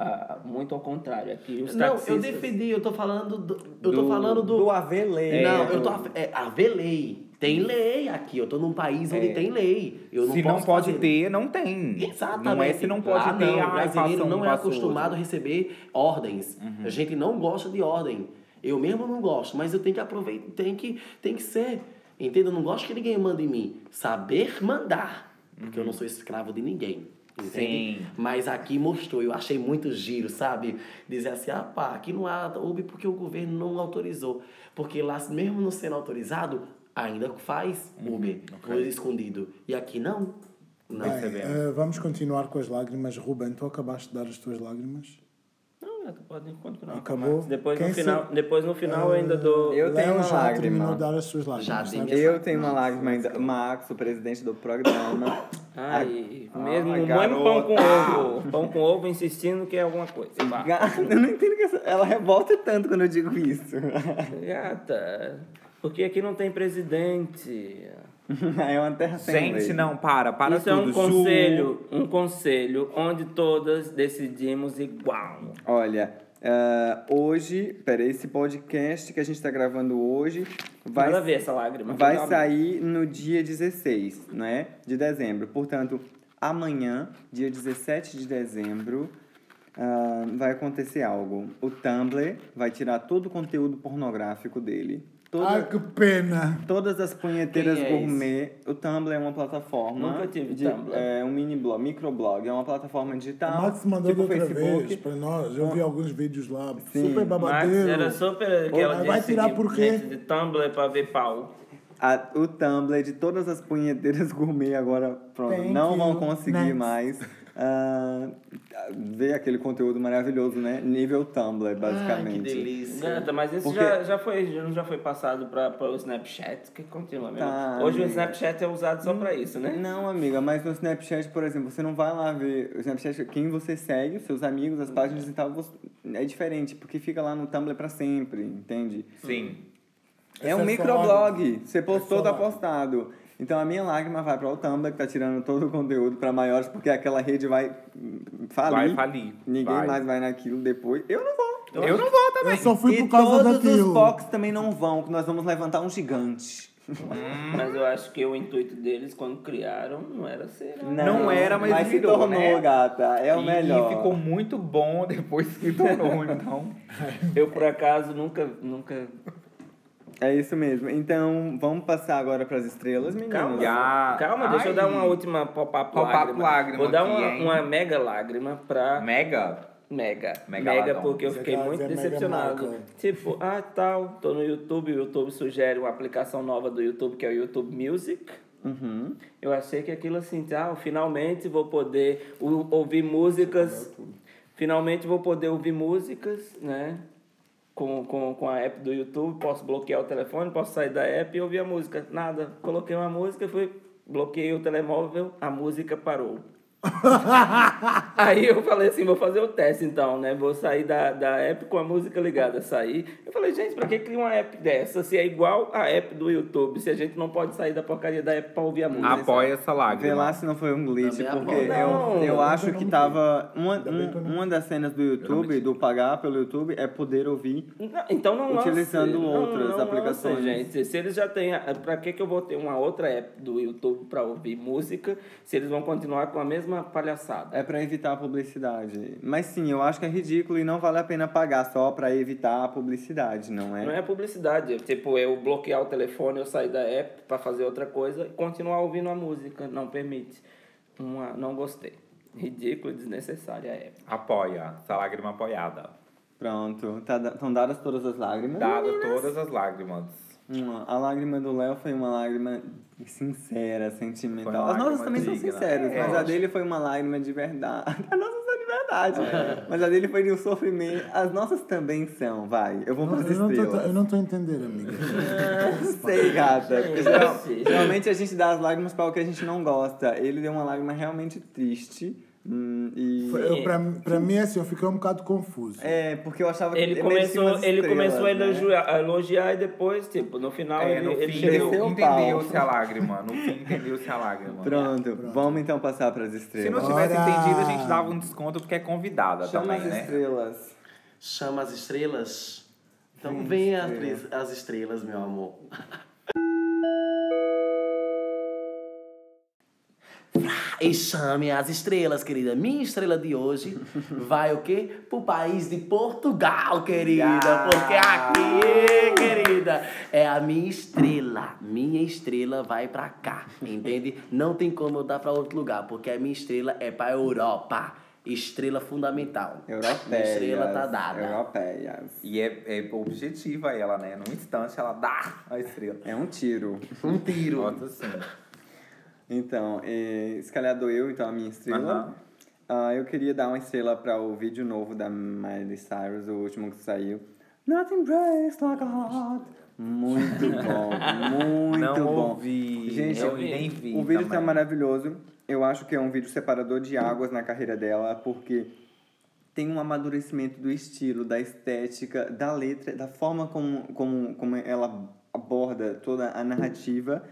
Ah, muito ao contrário. Aqui os Não, eu taxistas... defendi, eu tô falando do. Eu tô Do- falando do. Do Avelei. Não, eu tô. É, haver lei. Tem lei aqui. Eu tô num país onde É. tem lei. Eu não se não pode fazer- ter, não tem. Exatamente. Não é se não pode Lá ter, não, ah, o brasileiro não é acostumado a receber ordens. Uhum. A gente não gosta de ordem. Eu mesmo não gosto, mas eu tenho que aproveitar, tem que, tem que ser. Entende? Eu não gosto que ninguém mande em mim. Saber mandar. Porque eu não sou escravo de ninguém. Entende? Sim. Mas aqui mostrou, eu achei muito giro, sabe? Dizer assim, ah pá, aqui não há Uber porque o governo não autorizou. Porque lá, mesmo não sendo autorizado, ainda faz Uhum, Uber, Uber escondido. E aqui não. Não. Bem, eh, vamos continuar com as lágrimas. Ruben, tu acabaste de dar as tuas lágrimas? Não, tu pode continuar. Acabou? Depois Quem no final, se- depois no final eu ainda dou. Eu tenho uma já lágrima. dar as suas lágrimas. Já minha- Eu tenho uma lágrima ainda. Max, o presidente do programa. Ai, Ah, mesmo, mesmo garota. pão com ovo. Pão com ovo insistindo que é alguma coisa. Gata, *laughs* eu não entendo que essa- ela revolta tanto quando eu digo isso. Gata, porque aqui não tem presidente. *laughs* é uma terra sem Gente, lei. não, para, para Isso é tudo. um Ju. conselho, um conselho onde todas decidimos igual. Olha, ah, hoje, peraí, esse podcast que a gente tá gravando hoje vai, Nada a ver essa lágrima. vai sair no dia 16, né? De dezembro. Portanto, amanhã, dia 17 de dezembro, ah, vai acontecer algo. O Tumblr vai tirar todo o conteúdo pornográfico dele. Toda- Ai, que pena. Todas as punheteiras é gourmet. O Tumblr é uma plataforma. Nunca tive de, Tumblr. É um mini blog, microblog. É uma plataforma O digital. Max mandou tipo outra Facebook. vez para nós. Eu vi alguns vídeos lá. Sim. Super Max babadeiro. era super que ela vai disse tirar de- por quê? de Tumblr pra ver pau. A- o Tumblr de todas as punheteiras gourmet agora pronto, Thank não vão you. conseguir Next. mais ah, ver aquele conteúdo maravilhoso, né? Nível Tumblr, Ai, basicamente. que delícia. Gata, mas isso Porque- já, já, foi, já foi passado para o Snapchat, que continua mesmo. Tá, Hoje o amiga. Snapchat é usado só para isso, né? Não, amiga, mas no Snapchat, por exemplo, você não vai lá ver o Snapchat, quem você segue, os seus amigos, as páginas e tal, você- é diferente, porque fica lá no Tumblr pra sempre, entende? Sim. É Essa um é só microblog. Você postou, É tá postado. Então a minha lágrima vai para o Tumblr, que tá tirando todo o conteúdo para maiores, porque aquela rede vai hum, falir. Vai falir. Ninguém Vai. mais vai naquilo depois. Eu não vou. Eu não vou também. Eu só fui e por causa todos daquilo. os Fox também não vão, que nós vamos levantar um gigante. Mas eu acho que o intuito deles, quando criaram, não era ser. né? Não era, mas se virou, tornou, né? gata. É o e melhor. ficou muito bom depois que tornou, então. Eu, por acaso, nunca. nunca... É isso mesmo. Então, vamos passar agora para as estrelas, meninas. Calma, Já- calma deixa eu dar uma última pop-up Pop-up lágrima. lágrima Vou dar aqui, uma, hein? uma mega lágrima pra. Mega. Mega. Megalodon. Mega, porque eu fiquei muito Mega decepcionado. Tipo, ah, tal, tô no YouTube, o YouTube sugere uma aplicação nova do YouTube que é o YouTube Music. Uhum. Eu achei que aquilo assim, ah, finalmente vou poder ou- ouvir músicas. Finalmente vou poder ouvir músicas, né? Com, com, com a app do YouTube, posso bloquear o telefone, posso sair da app e ouvir a música. Nada. Coloquei uma música, fui, bloqueei o telemóvel, a música parou. *laughs* Aí eu falei assim, vou fazer o teste então, né? Vou sair da, da app com a música ligada. Saí. Eu falei, gente, pra que criar uma app dessa? Se é igual a app do YouTube, se a gente não pode sair da porcaria da app pra ouvir a música. Apoia essa Vê lágrima. lá se não foi um glitch, Também porque eu, Não, eu ainda acho não que tava. Uma, eu um- uma das cenas do YouTube, do pagar pelo YouTube, é poder ouvir. Não, Então não lance. Utilizando Não, outras não aplicações. lance, gente. Se eles já têm. Pra que, que eu vou ter uma outra app do YouTube pra ouvir música se eles vão continuar com a mesma palhaçada? É pra evitar a publicidade. Mas sim, eu acho que é ridículo e não vale a pena pagar só pra evitar a publicidade, não é? Não é publicidade. Tipo, eu bloquear o telefone, eu sair da app pra fazer outra coisa e continuar ouvindo a música. Não permite. Uma, não gostei. Ridículo e desnecessária a app. Apoia. Essa lágrima apoiada. Pronto, tá, estão dadas todas as lágrimas. Dada todas as lágrimas. Uma- a lágrima do Léo foi uma lágrima sincera, sentimental. As nossas também são digna. sinceras, É, mas a dele foi uma lágrima de verdade. *laughs* As nossas são de verdade. Mas a dele foi de um sofrimento. As nossas também são, vai. Eu vou Não, pras eu, não tô, eu não tô entendendo, amiga. *laughs* Sei, gata. Geral- Gente. geralmente a gente dá as lágrimas para o que a gente não gosta. Ele deu uma lágrima realmente triste. Hum, e. Foi- pra, pra mim, assim, eu fiquei um bocado confuso. É, porque eu achava que Ele começou, ele estrelas, começou a né? elogiar, a elogiar e depois, tipo, no final É, ele, no ele fim, chegou. entendeu-se a lágrima. No fim, entendeu-se a lágrima. Pronto, vamos então passar para as Se estrelas. não tivesse Bora! entendido, a gente dava um desconto porque é convidada Chama também, as né? estrelas. Chama as estrelas? Então Vem, vem as, estrela. tres- as estrelas, meu amor. E chame as estrelas, querida. Minha estrela de hoje vai o quê? Pro país de Portugal, querida. Porque aqui, querida, é a minha estrela. Minha estrela vai pra cá, entende? Não tem como eu dar pra outro lugar, porque a minha estrela é pra Europa. Estrela fundamental. Minha Europeias. estrela tá dada. Europeias. E é, é objetiva ela, né? Num instante ela dá a estrela. É um tiro. Um tiro. Bota assim. Então, escalhador eu, então a minha estrela. Aham. Ah, eu queria dar uma estrela para o vídeo novo da Miley Cyrus, o último que saiu. Nothing breaks like a heart. Muito *laughs* bom, muito Não bom. ouvi, Gente, eu nem vi o vídeo tá também. maravilhoso. Eu acho que é um vídeo separador de águas na carreira dela, porque tem um amadurecimento do estilo, da estética, da letra, da forma como, como, como ela aborda toda a narrativa.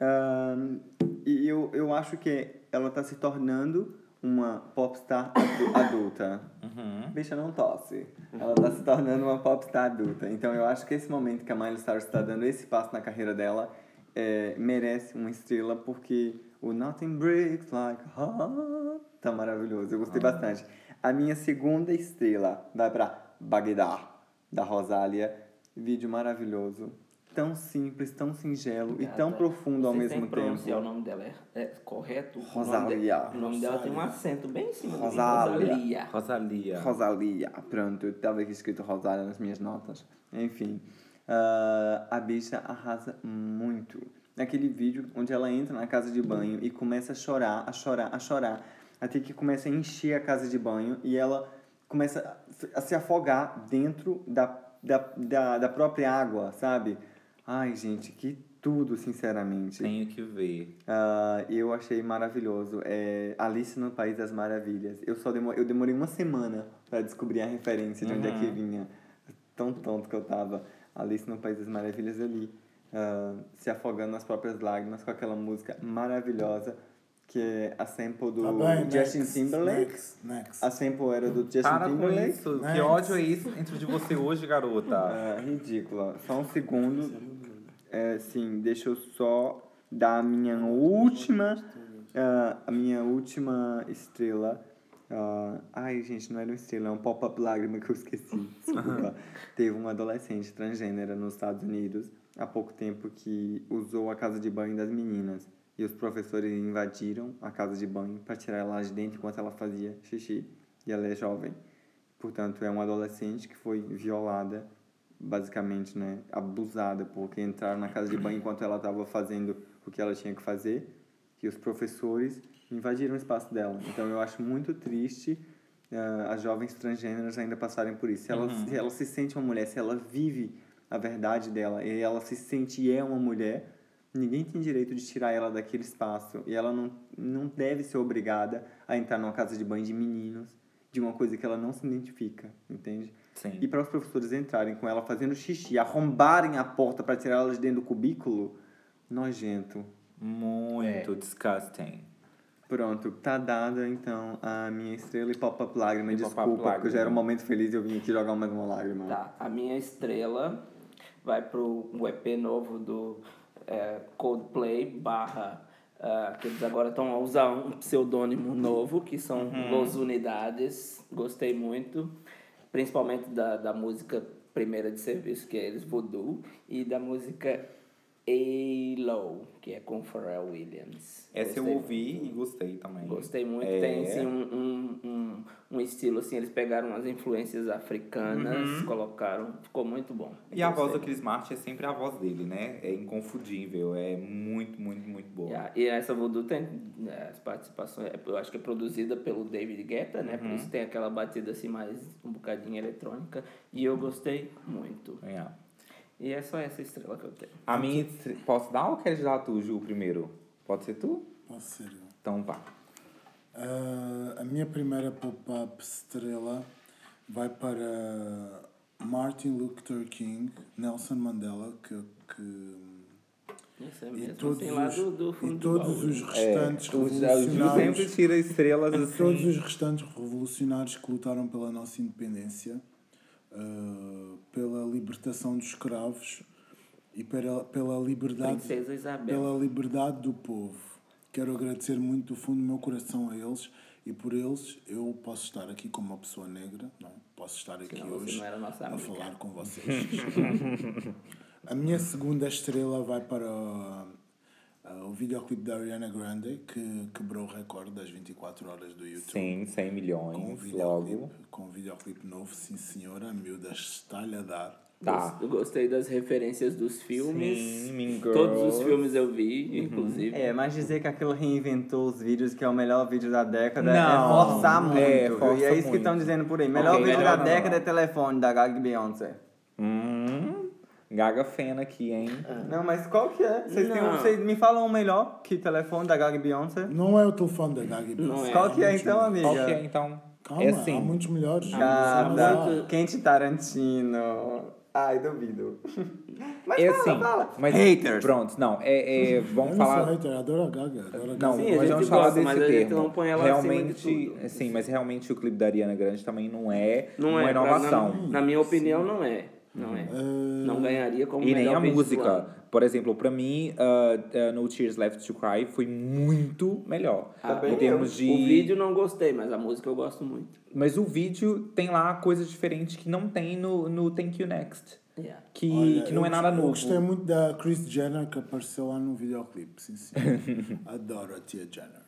Ahn, e eu, eu acho que ela está se tornando uma popstar adu- adulta. Uhum. Bicha, não tosse. Ela tá se tornando uma popstar adulta. Então eu acho que esse momento que a Miley Cyrus está dando esse passo na carreira dela é, merece uma estrela porque o Nothing Breaks Like Heart tá maravilhoso. Eu gostei bastante. A minha segunda estrela vai pra Bagdá, da Rosália. Vídeo maravilhoso. Tão simples, tão singelo e tão profundo ao mesmo que pronunciar tempo. o nome dela é, é correto? O nome Rosalia. de- O nome dela tem um acento bem em cima. do Rosalia. Rosalia. Rosalia. Rosalia, pronto, eu tava aqui escrito Rosália nas minhas notas. Enfim, ah, a bicha arrasa muito. Naquele vídeo onde ela entra na casa de banho e começa a chorar, a chorar, a chorar, até que começa a encher a casa de banho e ela começa a se afogar dentro da, da, da, da própria água, sabe? Ai, gente, que tudo, sinceramente. Tenho que ver. Ah, eu achei maravilhoso. É Alice no País das Maravilhas. Eu só demo, eu demorei uma semana para descobrir a referência de onde é que vinha. Tão tonto que eu tava. Alice no País das Maravilhas ali, ah, se afogando nas próprias lágrimas com aquela música maravilhosa que é a sample do Tá bem, Justin next, Timberlake. Next, next. A sample era do Justin Para com Timberlake. isso. Que ódio é isso dentro de você hoje, garota? Ah, *laughs* ridícula. Só um segundo. É, sim, deixa eu só dar a minha última. ah, a minha última estrela. Ah, ai, gente, não era uma estrela, é um pop-up lágrima que eu esqueci. Desculpa. *laughs* Teve uma adolescente transgênera nos Estados Unidos há pouco tempo que usou a casa de banho das meninas. E os professores invadiram a casa de banho para tirar ela de dentro enquanto ela fazia xixi. E ela é jovem. Portanto, é uma adolescente que foi violada, basicamente, né, abusada, porque entraram na casa de banho enquanto ela estava fazendo o que ela tinha que fazer, e os professores invadiram o espaço dela. Então, eu acho muito triste ah, as jovens transgêneras ainda passarem por isso. Se ela, se ela se sente uma mulher, se ela vive a verdade dela, e ela se sente e é uma mulher, ninguém tem direito de tirar ela daquele espaço. E ela não, não deve ser obrigada a entrar numa casa de banho de meninos, de uma coisa que ela não se identifica, entende? Sim. E para os professores entrarem com ela fazendo xixi, arrombarem a porta para tirar ela de dentro do cubículo, nojento. Muito disgusting. Pronto, tá dada então a minha estrela e pop-up lágrima. E Desculpa, porque já era um momento feliz e eu vim aqui jogar mais uma lágrima. Tá, a minha estrela vai pro um EP novo do é, Coldplay barra ah, que eles agora estão a usar um pseudônimo novo que são Los Unidades. Gostei muito. Principalmente da, da música primeira de serviço que é eles Voodoo e da música A-Low que é com Pharrell Williams Essa eu Gostei ouvi e gostei também. Gostei muito. É. Tem assim, um, um, um, um estilo assim, eles pegaram as influências africanas, colocaram, ficou muito bom. E a voz do Gostei. Chris Martin é sempre a voz dele, né? É inconfundível, é muito, muito, muito boa. Yeah, E essa Voodoo tem né, as participações, eu acho que é produzida pelo David Guetta, né? Por isso tem aquela batida assim mais um bocadinho eletrônica. E eu gostei muito. É. E é só essa estrela que eu tenho. A minha. estre- Posso dar ou queres dar tu, Ju, primeiro? Pode ser tu? Posso ser eu. Então vá. Ah, a minha primeira pop-up estrela vai para Martin Luther King, Nelson Mandela, que, que Isso é e mesmo todos, assim, lá os, do, do e do todos baú. os restantes É, Ju sempre revolucionários tira estrelas e assim. todos os restantes revolucionários que lutaram pela nossa independência, ah, pela libertação dos escravos e pela, pela liberdade pela liberdade do povo. Quero agradecer muito do fundo do meu coração a eles e por eles eu posso estar aqui como uma pessoa negra, não? Posso estar aqui Senão hoje não era nossa a falar com vocês. *laughs* a minha segunda estrela vai para ah, o videoclipe da Ariana Grande que quebrou o recorde das 24 horas do YouTube. Sim, 100 Com um milhões, logo. com um videoclipe novo, sim senhora, a miúda está-lhe a dar. Tá. Eu gostei das referências dos filmes. Sim, Mean Girls. Todos os filmes eu vi, inclusive. É, mas dizer que aquilo reinventou os vídeos, que é o melhor vídeo da década, Não, é forçar muito. é, força e é isso que muito. estão dizendo por aí. Melhor Ok, vídeo melhor da não. década é telefone, da Gaga e Beyoncé. Hum, Gaga Fena aqui, hein? Não, mas qual que é? Vocês, têm um- vocês me falam um melhor que telefone da Gaga e Beyoncé? Não é o telefone da Gaga Não Beyoncé. é. Qual que é então, amiga? Qual que é, então? Calma, é há assim. muitos melhores. Cada muito- Quente Tarantino. Ai, duvido. *laughs* Mas É fala, assim, fala. mas Haters. pronto, não, é, é Eu vamos não sou falar... hater, eu adoro a Gaga. Adoro a Gaga. Não, Sim, a mas gente vamos falar gosta, desse mas a termo. gente não põe ela realmente, tudo. sim, mas realmente o clipe da Ariana Grande também não é Não uma é, pra- inovação. na, na minha opinião, não é. Não é. Não ganharia como E nem a música. Por exemplo, pra mim, uh, uh, No Tears Left to Cry foi muito melhor. Ah, em termos de. O vídeo não gostei, mas a música eu gosto muito. Mas o vídeo tem lá coisas diferentes que não tem no, no Thank You Next. Yeah. Que, Olha, que não é nada gost- Eu novo. gostei muito da Kris Jenner que apareceu lá no videoclipe, sim, sim. *laughs* Adoro a tia Jenner.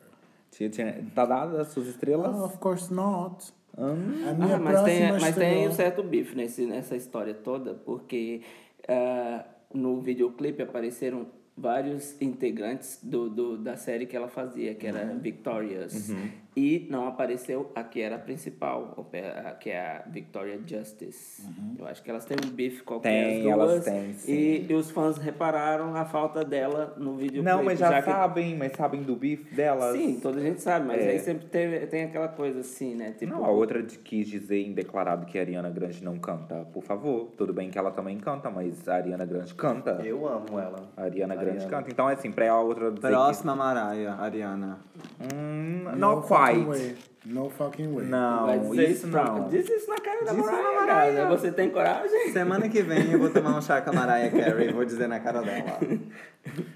Tinha- tinha- Tá dada as suas estrelas? Oh, of course not. Hum? A minha Ah, mas tem, mas tem um certo bife nesse, nessa história toda, porque ah, no videoclipe apareceram vários integrantes do, do, da série que ela fazia, que era Uhum. Victorious. E não apareceu a que era a principal, a que é a Victoria Justice. Eu acho que elas têm um bife qualquer. Uhum. Tem, as duas, elas têm, sim. E, e os fãs repararam a falta dela no videoclipe. Não, mas já, que- sabem, mas sabem do bife delas. Sim, toda a gente sabe, mas É. aí sempre teve, tem aquela coisa assim, né? Tipo, Não, a outra de- quis dizer em declarado que a Ariana Grande não canta. Por favor, tudo bem que ela também canta, mas a Ariana Grande canta. Eu amo ela. A Ariana Grande Ariana. canta. Então, é assim, pra a outra Próxima Mariah, Ariana. que... Hum, No not fucking quite. way. No fucking way. Vai Não, dizer isso não. Diz isso na cara da Diz Mariah, Mariah. Você tem coragem? Semana que vem eu vou tomar um chá com a Mariah Carey e vou dizer na cara dela.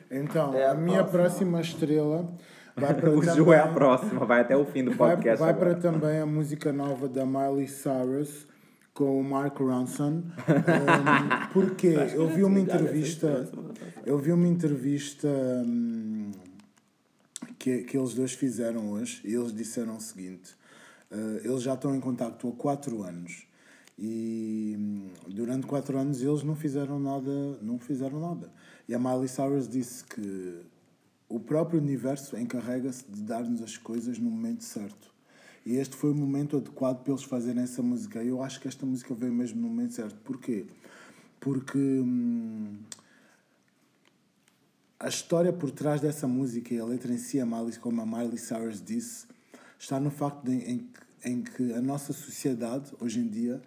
Então, É a a minha próxima estrela vai para *laughs* O Ju é a próxima, vai até o fim do Vai, podcast vai para agora. também a música nova da Miley Cyrus com o Mark Ronson. *laughs* Um, porque eu vi uma entrevista. Eu vi uma entrevista hum, que, que eles dois fizeram hoje e eles disseram o seguinte: eh, eles já estão em contacto há 4 anos. E hum, durante 4 anos eles não fizeram nada, não fizeram nada. E a Miley Cyrus disse que o próprio universo encarrega-se de dar-nos as coisas no momento certo. E este foi o momento adequado para eles fazerem essa música. E eu acho que esta música veio mesmo no momento certo. Porquê? Porque hum, a história por trás dessa música e a letra em si, a Miley, como a Miley Cyrus disse, está no facto de, em, em que a nossa sociedade, hoje em dia,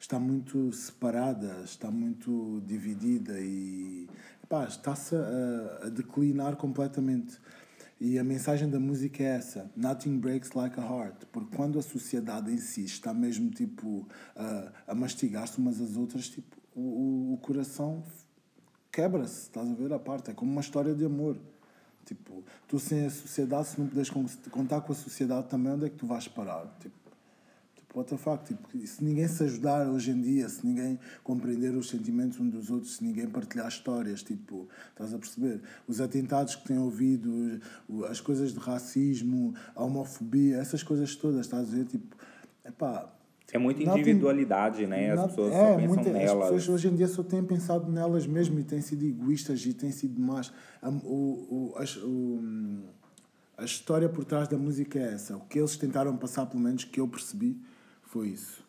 está muito separada, está muito dividida e está-se a, a declinar completamente. E a mensagem da música é essa: Nothing breaks like a heart. Porque quando a sociedade em si está mesmo tipo a, a mastigar-se umas às outras, tipo, o, o coração quebra-se, estás a ver a parte? É como uma história de amor. Tipo, tu sem a sociedade, se não puderes con- contar com a sociedade também, onde é que tu vais parar? Tipo, tipo what the fuck? Tipo, se ninguém se ajudar hoje em dia, se ninguém compreender os sentimentos uns dos outros, se ninguém partilhar histórias, tipo, estás a perceber? Os atentados que têm ouvido, as coisas de racismo, a homofobia, essas coisas todas, estás a ver? Tipo, epá, É muita Nothing- individualidade, né? As pessoas é, só pensam muita- As nelas. pessoas hoje em dia só têm pensado nelas mesmo e têm sido egoístas e têm sido más. A, o, o, as- o- a história por trás da música é essa. O que eles tentaram passar, pelo menos que eu percebi, foi isso.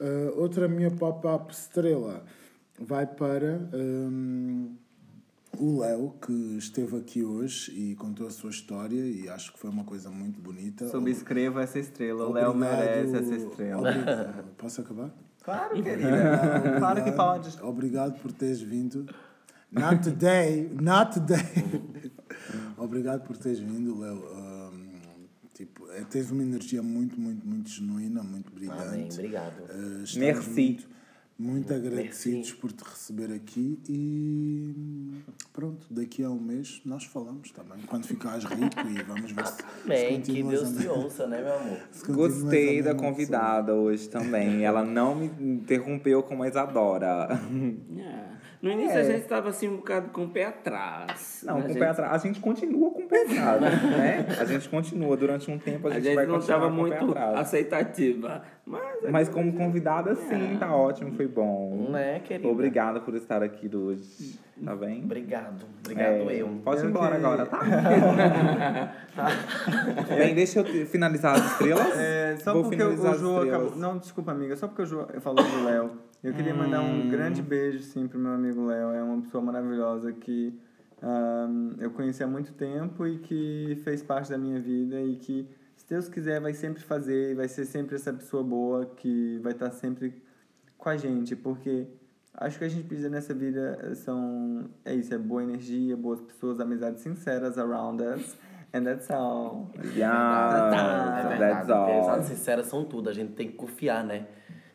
Ah, outra minha pop-up estrela vai para hum, o Léo, que esteve aqui hoje e contou a sua história e acho que foi uma coisa muito bonita. Subscreva essa estrela, o Léo Obrigado. merece essa estrela. Obrigado. *laughs* Posso acabar? Claro, querida. claro que pode. Obrigado por teres vindo. Not today, not today. Obrigado por teres vindo, Léo. Um, tipo, é, tens uma energia muito, muito, muito genuína, muito brilhante. Amém, obrigado. Uh, Merci. Muito, muito agradecidos por te receber aqui e pronto, daqui a um mês nós falamos também. Quando ficares rico e vamos ver se, se Bem, que Deus te ouça, né, meu amor? *laughs* se Gostei da convidada hoje também. Ela não me interrompeu como a Isadora. É. *laughs* No início É. a gente estava assim um bocado com o pé atrás. Não, A com o gente- pé atrás. A gente continua com o pé atrás, *laughs* né? A gente continua. Durante um tempo a A gente, gente vai não continuar estava com o pé muito aceitativa. Mas, Mas como convidada, sim, tá ótimo, foi bom. Né, querida? Obrigada por estar aqui hoje. Tá bem? Obrigado. Obrigado É, eu. Pode ir embora que- agora, tá? *laughs* Bem, deixa eu finalizar as estrelas. É, só Vou porque o João acabou. Não, desculpa, amiga. Só porque o João falou do Léo. Eu queria mandar Hum. um grande beijo, sim, pro meu amigo Léo. É uma pessoa maravilhosa que ahn, eu conheci há muito tempo e que fez parte da minha vida e que, se Deus quiser, vai sempre fazer e vai ser sempre essa pessoa boa que vai estar sempre com a gente. Porque acho que a gente precisa nessa vida são. É isso, é boa energia, boas pessoas, amizades sinceras around us. And that's all. Yeah, É verdade. that's all. Amizades sinceras são tudo. A gente tem que confiar, né?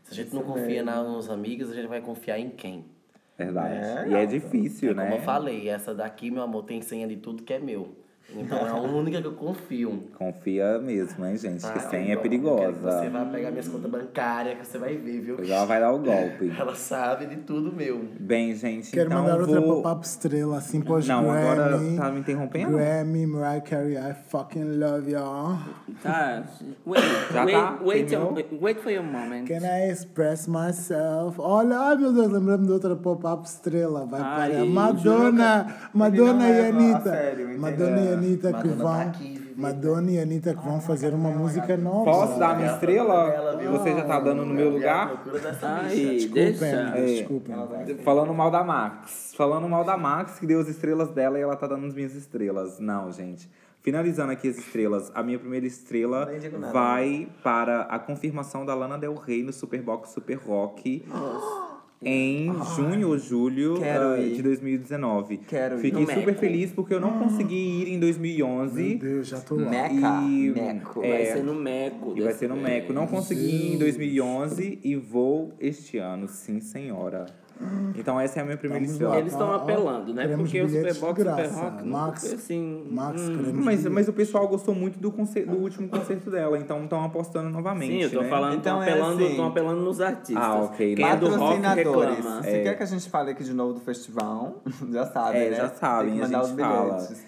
Se a gente não Isso confia mesmo. nos amigos, a gente vai confiar em quem? Verdade. É, e é difícil, Como né? eu falei, essa daqui, meu amor, tem senha de tudo que é meu. Então é a única que eu confio. Confia mesmo, hein, gente? que tá? senha é Eu quero que Você perigosa. vai pegar minhas contas bancárias, que você vai ver, viu? Pois ela vai dar o golpe. *laughs* Ela sabe de tudo meu. Bem, gente, Quero então mandar outra vou... pop-up estrela, assim, pós Não, Grammy. agora tá me interrompendo? Grammy, Mariah Carey, I fucking love y'all. Tá. Wait, Já wait, tá? wait, your- wait for your moment. Can I express myself? Olha, ai meu Deus, lembrando de outra pop-up estrela. Vai Ai, para Madonna, Madonna não e leva a Anitta. sério? Madonna e Anitta que Madonna tá vão. aqui, viu? Madonna e Anitta que vão fazer uma música nova. Posso dar a minha Ela- estrela? Você já tá dando no meu lugar? Ai. Desculpem. É. desculpem. Falando mal da Max. Falando mal da Max, que deu as estrelas dela e ela tá dando as minhas estrelas. Não, gente. Finalizando aqui as estrelas, a minha primeira estrela vai para a confirmação da Lana Del Rey no Superbox Super Rock. Em junho ou julho ir. de 2019. Quero ir. Fiquei No super Meco. feliz porque eu não consegui ir em 2011. Meu Deus, já tô lá. Meca. E- Meco. é, Vai ser no Meco. E vai ser no. Meco. Não consegui ir em 2011 e vou este ano, sim, senhora. Então essa é a minha primeira Vamos estrela. lá. Eles estão Ó, ó, apelando, né? queremos Porque o bilhetes Superbox de Super graça. Rock Max- foi assim. Max, hum. queremos Mas, mas o pessoal gostou muito do, concer- do último concerto dela, então estão apostando novamente. Sim, eu tô né? falando, Então tô é apelando, assim. apelando nos artistas. Ah, ok. Quem é do rock Patrocinadores. reclama. Se quer que a gente fale aqui de novo do festival, *laughs* já sabem, É, né? já sabem, Tem que a mandar gente os fala. bilhetes.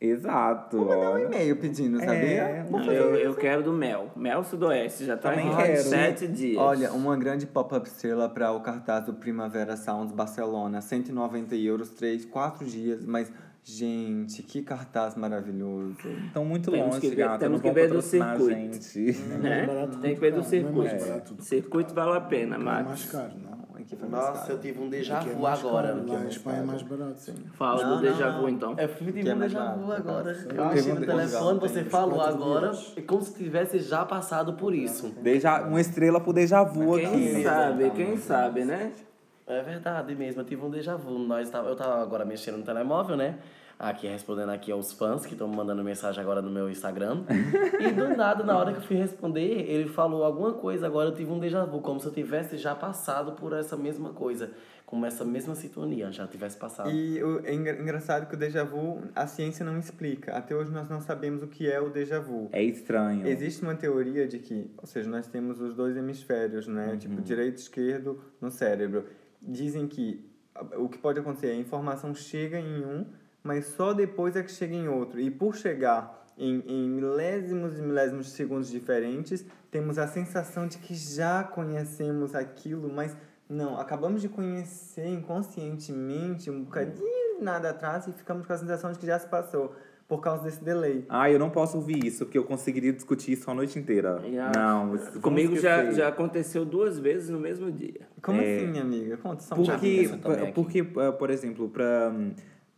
Exato. Vou mandar um e-mail pedindo, sabia? É, Vou Não, eu, eu quero do Mel. Mel Sudoeste, já tá Também em sete dias. Olha, uma grande pop-up estrela para o cartaz do Primavera Sounds Barcelona. 190 euros, 3, 4 dias. Mas, gente, que cartaz maravilhoso. Estão muito Temos longe, que ver- gata. temos não que ver do circuito. gente. né? barato Tem que ver do não é mais circuito. barato. Circuito vale a pena, Não é mais Max. caro, não. Aqui foi mais Nossa, caro. eu tive um déjà Aqui é vu mais agora. caro. Lá em Espanha é mais barato, sim. Fala Não, do déjà vu, então. Eu fui Que de é um déjà vu agora. Eu um no telefone, você falou agora, é como se tivesse já passado por isso. Deja, uma estrela pro déjà vu Quem aqui. sabe, quem sabe, né? É verdade mesmo, eu tive um déjà vu. Nós tava, eu tava agora mexendo no telemóvel, né? Aqui respondendo aqui aos fãs que estão me mandando mensagem agora no meu Instagram. e do nada, na hora que eu fui responder, ele falou alguma coisa, agora eu tive um déjà vu, como se eu tivesse já passado por essa mesma coisa. Como essa mesma sintonia, já tivesse passado. E o, é engra- engraçado que o déjà vu, a ciência não explica. Até hoje nós não sabemos o que é o déjà vu. É estranho. Existe uma teoria de que, ou seja, nós temos os dois hemisférios, né? Tipo, direito e esquerdo no cérebro. Dizem que o que pode acontecer é a informação chega em um, mas só depois é que chega em outro. E por chegar em, em milésimos e milésimos de segundos diferentes, temos a sensação de que já conhecemos aquilo, mas não, acabamos de conhecer inconscientemente um bocadinho nada atrás e ficamos com a sensação de que já se passou por causa desse delay. Ah, eu não posso ouvir isso, porque eu conseguiria discutir isso a noite inteira. Já- Não, Comigo já, já aconteceu duas vezes no mesmo dia. Como É. assim, amiga? Conta só um Porque, aqui. porque eh, por exemplo, para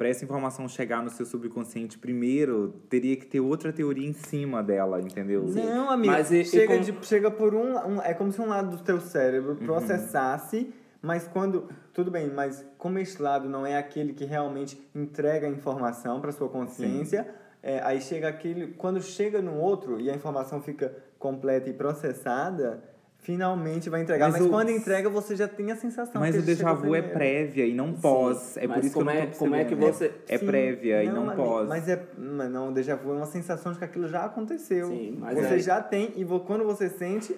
para essa informação chegar no seu subconsciente primeiro, teria que ter outra teoria em cima dela, entendeu? Não, amiga. Mas e- e chega, com- de- chega por um, um- É como se um lado do teu cérebro Uhum. processasse, mas quando. Tudo bem, mas como este lado não é aquele que realmente entrega a informação para sua consciência, é, aí chega aquele. Quando chega no outro e a informação fica completa e processada. Finalmente vai entregar, Mas mas, o- quando entrega você já tem a sensação Mas que o déjà vu é prévia e não pós. É por Mas isso que eu como não é- tô como é que você- É Sim, prévia e não pós. Mas, é, mas não, o déjà vu é uma sensação de que aquilo já aconteceu. Sim, mas você é- já tem, e quando você sente,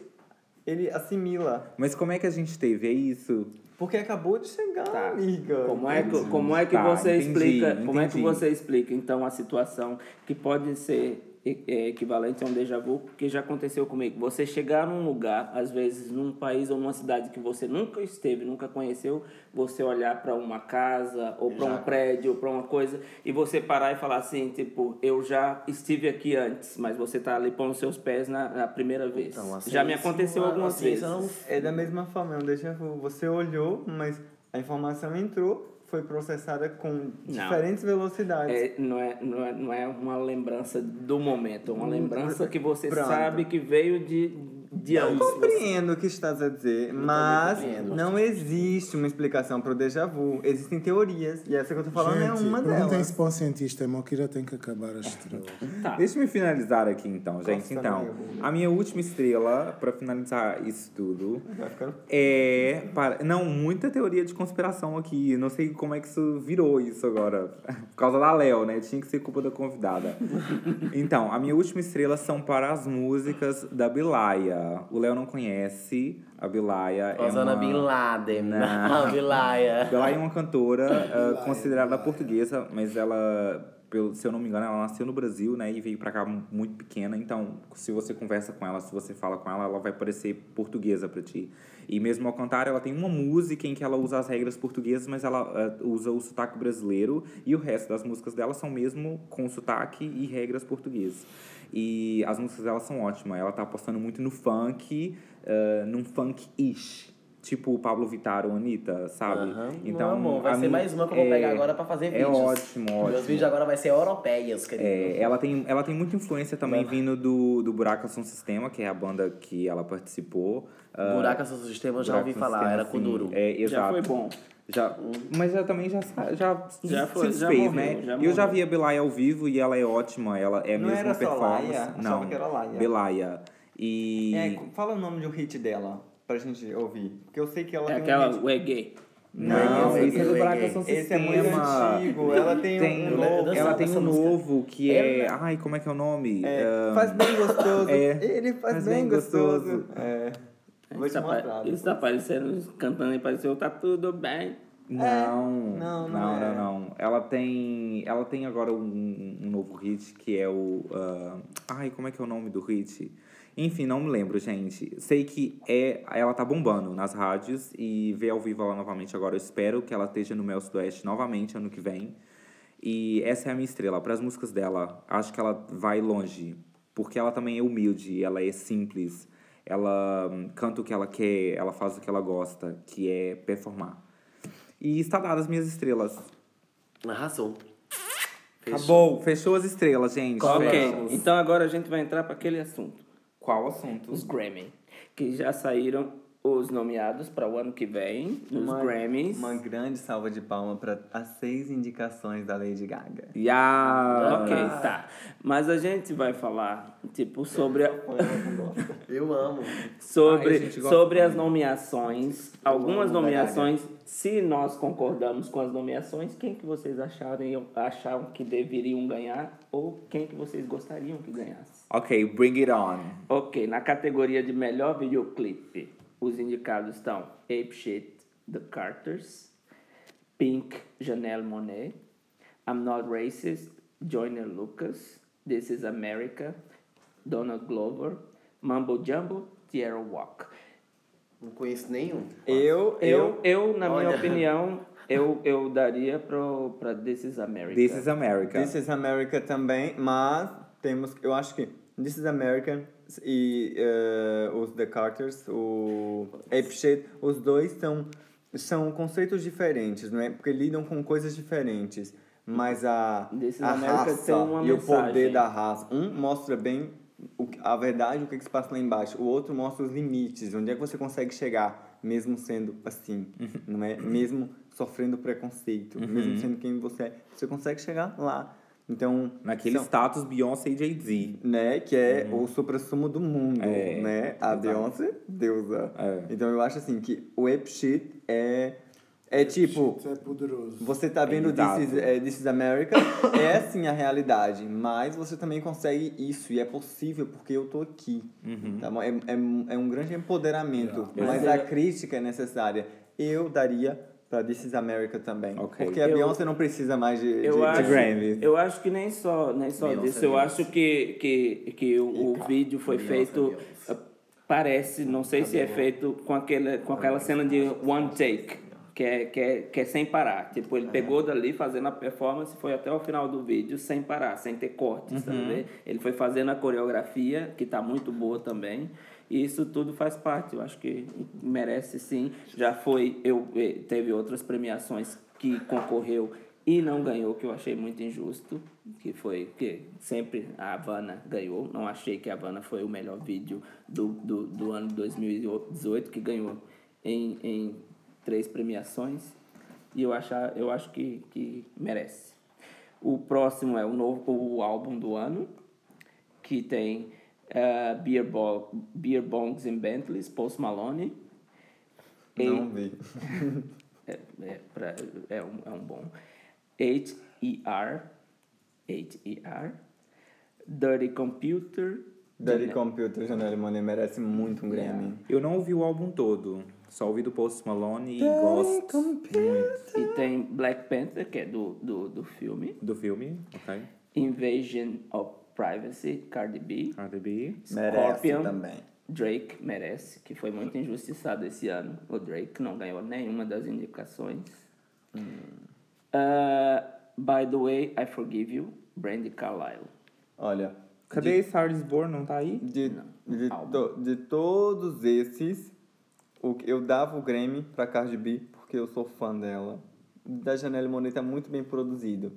ele assimila. Mas como é que a gente teve? É isso? Porque acabou de chegar, Tá. amiga. Como é que, como é que Tá, você entendi, explica? Como é que entendi. você explica então a situação que pode ser é, equivalente a um déjà vu que já aconteceu comigo? Você chegar num lugar, às vezes num país ou numa cidade que você nunca esteve, nunca conheceu, você olhar para uma casa ou para um prédio ou para uma coisa e você parar e falar assim, tipo, eu já estive aqui antes, mas você tá ali pondo seus pés na, na primeira vez. Então, assim, já me isso- aconteceu algumas assim, vezes. isso não- É da mesma forma, é um déjà vu. Você olhou, mas a informação entrou, foi processada com diferentes velocidades. É, não, é, não, é, não é uma lembrança do momento, é uma lembrança que você Pronto. sabe que veio de, de Eu compreendo o que estás a dizer, mas compreendo. não existe uma explicação para o déjà vu. Existem teorias, e essa que eu tô falando é Gente, uma perguntem delas. isso para um cientista. A Mokira tem que acabar as estrelas. Tá. Deixa eu finalizar aqui então, gente. Nossa, Então, amigo. a minha última estrela, pra finalizar isso tudo, é. Para... Não, muita teoria de conspiração aqui. Não sei como é que isso virou isso agora. Por causa da Léo, né? Tinha que ser culpa da convidada. Então, a minha última estrela são para as músicas da Bilaya. O Léo não conhece a Bilaya. É Osana uma... Bin Laden. Não. Não, Bilaya. Bilaya é uma cantora ah, considerada portuguesa, mas ela, pelo, se eu não me engano, ela nasceu no Brasil, né? E veio pra cá muito pequena. Então, se você conversa com ela, se você fala com ela, ela vai parecer portuguesa pra ti. E mesmo ao cantar, ela tem uma música em que ela usa as regras portuguesas, mas ela ah, usa o sotaque brasileiro. E o resto das músicas dela são mesmo com sotaque e regras portuguesas. E as músicas dela são ótimas. Ela tá apostando muito no funk, ah, num funk-ish. Tipo o Pablo Vittar ou Anitta, sabe? Aham. Então, Não, amor, vai a ser mi- mais uma que eu vou é- pegar agora pra fazer É vídeos. ótimo, ótimo. Meus vídeos agora vai ser europeias, querido. É, ela, tem, ela tem muita influência também vindo do, do Buraco Som Sistema, que é a banda que ela participou. Ah, Buraca seu sistema, eu já ouvi Som falar, Sistema, era duro. É, exato. Já foi bom. Já, mas já também já, já, Já foi, se já desfez, morreu, né? já eu já vi a Belaya ao vivo e ela é ótima, ela é Não mesmo era só performance. Laia? Achava Não, que era Laia. Belaya. E É, fala o nome de um hit dela, pra gente ouvir. Porque eu sei que ela É tem aquela um hit. reggae. não, Não, esse é do. Som Esse é muito antigo. Ela tem, Tem, um novo. ela tem um música. novo que é. É, Ai, como é que é o nome? É, Ah, faz bem gostoso. é, Ele faz, faz bem bem gostoso. gostoso. É. Vou te mostrar. isso tá parecendo, cantando aí, pareceu, tá tudo bem. Não, não, não, não não, é. não. Ela tem, ela tem agora um, um novo hit que é o, ah, ai, como é que é o nome do hit? Enfim, não me lembro, gente. Sei que é, ela tá bombando nas rádios e ver ao vivo ela novamente agora. Eu espero que ela esteja no Mel Sudoeste novamente ano que vem. E essa é a minha estrela. Para as músicas dela, acho que ela vai longe, porque ela também é humilde, ela é simples. Ela hum, canta o que ela quer, ela faz o que ela gosta, que é performar. E está dadas as minhas estrelas. Arrasou. Acabou. Fechou as estrelas, gente. Ok, Fechamos. então agora a gente vai entrar para aquele assunto. Qual assunto? Os Grammy. Que já saíram os nomeados para o ano que vem, nos Uma- Grammys. Uma grande salva de palmas para as seis indicações da Lady Gaga. Yeah. Ok, tá. Mas a gente vai falar, tipo, sobre, a- Eu amo. sobre, Ai, sobre as nomeações. Algumas da nomeações, se nós concordamos com as nomeações, quem que vocês achariam, acharam que deveriam ganhar ou quem que vocês gostariam que ganhasse? Ok, bring it on. Ok, na categoria de melhor videoclipe, os indicados estão Ape Shit, The Carters, Pink, Janelle Monet, I'm Not Racist, Joyner Lucas, This Is America, Donald Glover, Mumbo Jumbo, Tierra Walk. Não conheço nenhum. Eu, Eu, eu na minha Olha. opinião, eu, eu daria pro, pra This Is America. This is America. This is America também, mas temos, eu acho que This is America e eh, os The Carters, o Ape Shit, os dois são, são conceitos diferentes, não é? Porque lidam com coisas diferentes. Mas a, This a raça e o mensagem. poder da raça, um mostra bem o a verdade, o que, que se passa lá embaixo. O outro mostra os limites, onde é que você consegue chegar, mesmo sendo assim, não é? Mesmo sofrendo preconceito, mesmo sendo quem você é, você consegue chegar lá. Então, Naquele são- status Beyoncé e Jay-Z. né, que é o supra-sumo do mundo, É, né? A exato. Beyoncé, deusa. É. Então eu acho assim que o Ape Shit é É tipo, Isso é poderoso. você tá vendo Exato. This is, é, This is America, *coughs* é sim a realidade, mas você também consegue isso, e é possível porque eu tô aqui. Tá bom? É, é, é um grande empoderamento, mas Eu- a crítica é necessária. Eu daria pra This is America também. Ok. Porque a Eu- Beyoncé não precisa mais de, de, Eu de acho, Grammy. eu acho que nem só, nem só Beyoncé, disso. Eu Beyoncé. acho que, que, que o, o vídeo foi Beyoncé, feito. Beyoncé. eh, Parece, não sei se é feito com, aquele, com aquela cena de one take, que é, que, é, que é sem parar. Tipo, ele pegou dali fazendo a performance, foi até o final do vídeo sem parar, sem ter cortes, tá vendo? Ele foi fazendo a coreografia, que tá muito boa também. E isso tudo faz parte, eu acho que merece sim. Já foi, eu eh, teve outras premiações que concorreu e não ganhou, que eu achei muito injusto, que foi que sempre a Havana ganhou. Não achei que a Havana foi o melhor vídeo do, do, do ano 2018, que ganhou em, em três premiações. E eu, achar, eu acho que, que merece. O próximo é o, novo, o álbum do ano, que tem eh, Beer, Bo Beer Bongs and Bentleys, Post Malone. Não vi. *laughs* É, é, pra, é, um, é um bom. H-E-R. H-E-R. Dirty Computer. Dirty Computer, Janelle Monáe merece muito um Grammy. Eu não ouvi o álbum todo, só ouvi do Post Malone e gosto muito E tem Black Panther, que é do, do, do filme. do filme, ok? Invasion of Privacy, Cardi B. Cardi B. Merece Scorpion. também. Drake merece, que foi muito injustiçado esse ano. O Drake não ganhou nenhuma das indicações. Uh, by the way, I forgive you, Brandy Carlisle. Olha, Cadê Star is Born? Não tá aí? de, de, álbum. to- de todos esses, o, eu dava o Grammy pra Cardi B porque eu sou fã dela. Da Janelle Monáe tá muito bem produzido.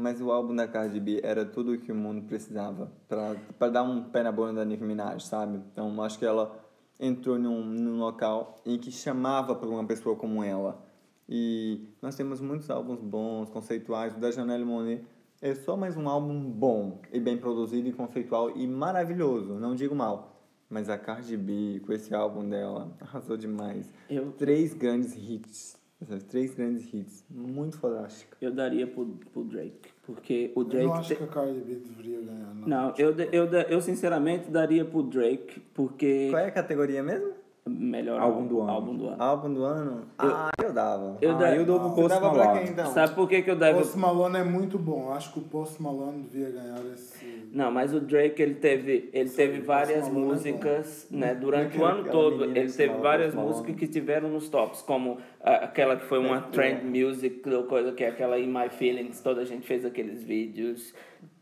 Mas o álbum da Cardi B era tudo o que o mundo precisava pra dar um pé na bunda da Nicki Minaj, sabe? Então acho que ela entrou num, num local em que chamava para uma pessoa como ela. E nós temos muitos álbuns bons, conceituais. O da Janelle Monáe é só mais um álbum bom e bem produzido e conceitual e maravilhoso, não digo mal. Mas a Cardi B, com esse álbum dela, arrasou demais. Eu- Três grandes hits. Essas três grandes hits. Muito fantástica. Eu daria pro, pro Drake, porque o Eu Drake... não acho te- que a Cardi B deveria ganhar, não. Não, eu, de- eu, da- eu sinceramente daria pro Drake, porque... Qual é a categoria mesmo? Melhor Álbum do ano. Álbum do ano. Álbum do ano? ah, eu dava. Eu ah, da- eu dou pro Post dava pra Malone. quem então? Sabe por que, que eu daria... Post Malone é muito bom. Acho que o Post Malone devia ganhar esse. Não, mas o Drake ele teve, ele teve várias Malone é músicas, né? Durante o ano todo, ele teve várias Malone. músicas que tiveram nos tops, como ah, aquela que foi uma trend music, ou coisa que é aquela In My Feelings, toda a gente fez aqueles vídeos.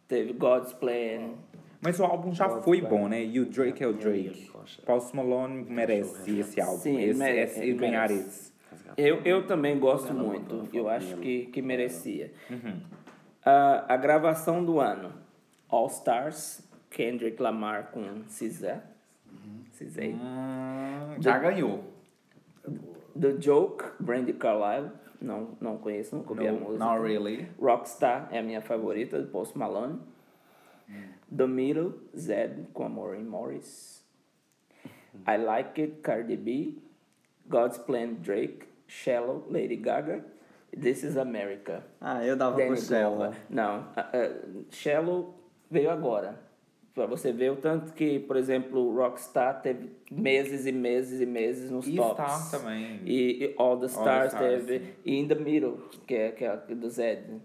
Teve God's Plan. Mas o álbum já foi bom, né? E o Drake é o Drake. Post Malone merece esse álbum. Sim, ele esse, merece, esse- ganhar esse. Eu, eu também gosto muito, eu acho que, que merecia. Ah, a gravação do ano: All Stars, Kendrick Lamar com SZA. SZA. Hum, já ganhou. The Joke, Brandy Carlisle. Não, não conheço, nunca ouvi a música. not really. Rockstar é a minha favorita, do Post Malone. The Middle, Zed, com a Maureen Morris. I Like It, Cardi B. God's Plan, Drake. Shallow, Lady Gaga. This is America. Ah, eu dava Danny pro. Glover. Não, ah, ah, Shallow veio agora. Pra você ver o tanto que, por exemplo, o Rockstar teve meses e meses e meses nos E tops. Star também. E, e All the Stars Stars, teve. E In the Middle, que é, que é do Zed.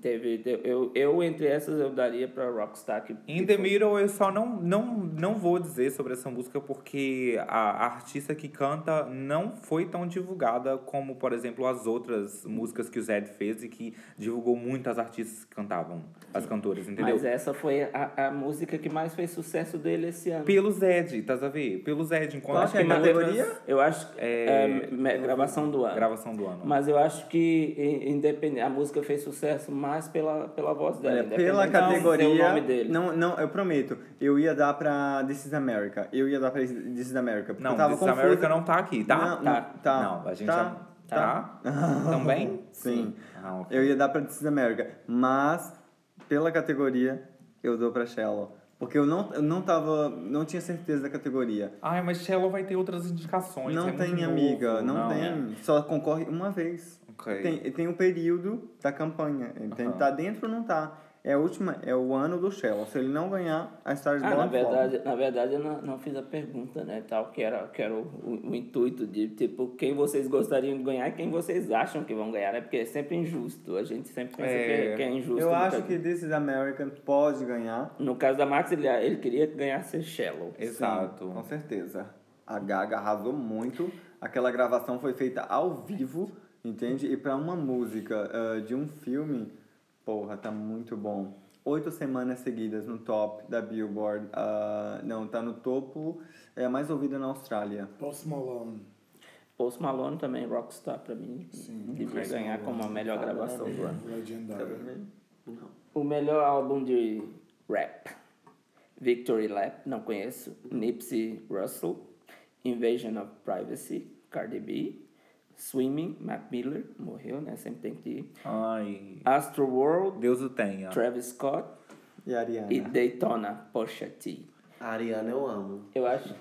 Teve, eu, eu, entre essas, eu daria pra Rockstar. Que, In the Middle, eu só não, não, não vou dizer sobre essa música porque a artista que canta não foi tão divulgada como, por exemplo, as outras músicas que o Zed fez e que divulgou muitas artistas que cantavam, as cantoras, entendeu? Mas essa foi a, a música que mais fez sucesso dele esse ano. Pelo Zed, tá a ver? Pelo Zed, enquanto acho que é categoria? outras- Eu acho que É, é, gravação do ano. gravação do ano. Mas eu acho que in- independente, a música fez sucesso mais pela, pela voz dela. Olha, pela categoria. dele. Não, não, eu prometo. Eu ia dar pra This is America. Eu ia dar pra This is America. porque Não, eu tava This is confuso. America não tá aqui, tá? Não, Tá. não, tá. Não, a gente tá, já... Tá? *laughs* Também? Sim. Ah, ok. Eu ia dar pra This is America. Mas, pela categoria, eu dou pra Shallow. Porque eu não, eu não tava. não tinha certeza da categoria. Ai, mas Shallow vai ter outras indicações. não é tem, amiga, novo. não, tem. Só concorre uma vez. Ok. Tem, tem o período da campanha. Tem, Aham. Tá dentro ou não tá? É, a última, é o ano do Shell. Se ele não ganhar, a Stars Ah, Born na verdade, na verdade eu não, não fiz a pergunta, né, tal, que era, que era o, o, o intuito de, tipo, quem vocês gostariam de ganhar e quem vocês acham que vão ganhar, né, porque é sempre injusto, a gente sempre pensa É, que, é- que é injusto. Eu acho caso- que This is American pode ganhar. No caso da Max, ele, ele queria ganhar ser Shallow. Exato. Sim, com certeza. A Gaga arrasou muito. Aquela gravação foi feita ao vivo, entende? E pra uma música ah, de um filme, porra, tá muito bom. Oito semanas seguidas no top da Billboard. ah, não, tá no topo. É a mais ouvida na Austrália. Post Malone. Post Malone também, Rockstar, pra mim, devia ganhar como a melhor gravação do ano. Legendário. O melhor álbum de rap. Victory Lap, não conheço. Nipsey Russell. Invasion of Privacy, Cardi B. Swimming, Mac Miller, morreu, né? Sempre tem que ir. Ai, Astro World, Deus o tenha. Travis Scott. E Ariana? E Daytona, Pusha T. A Ariana eu amo. Eu acho,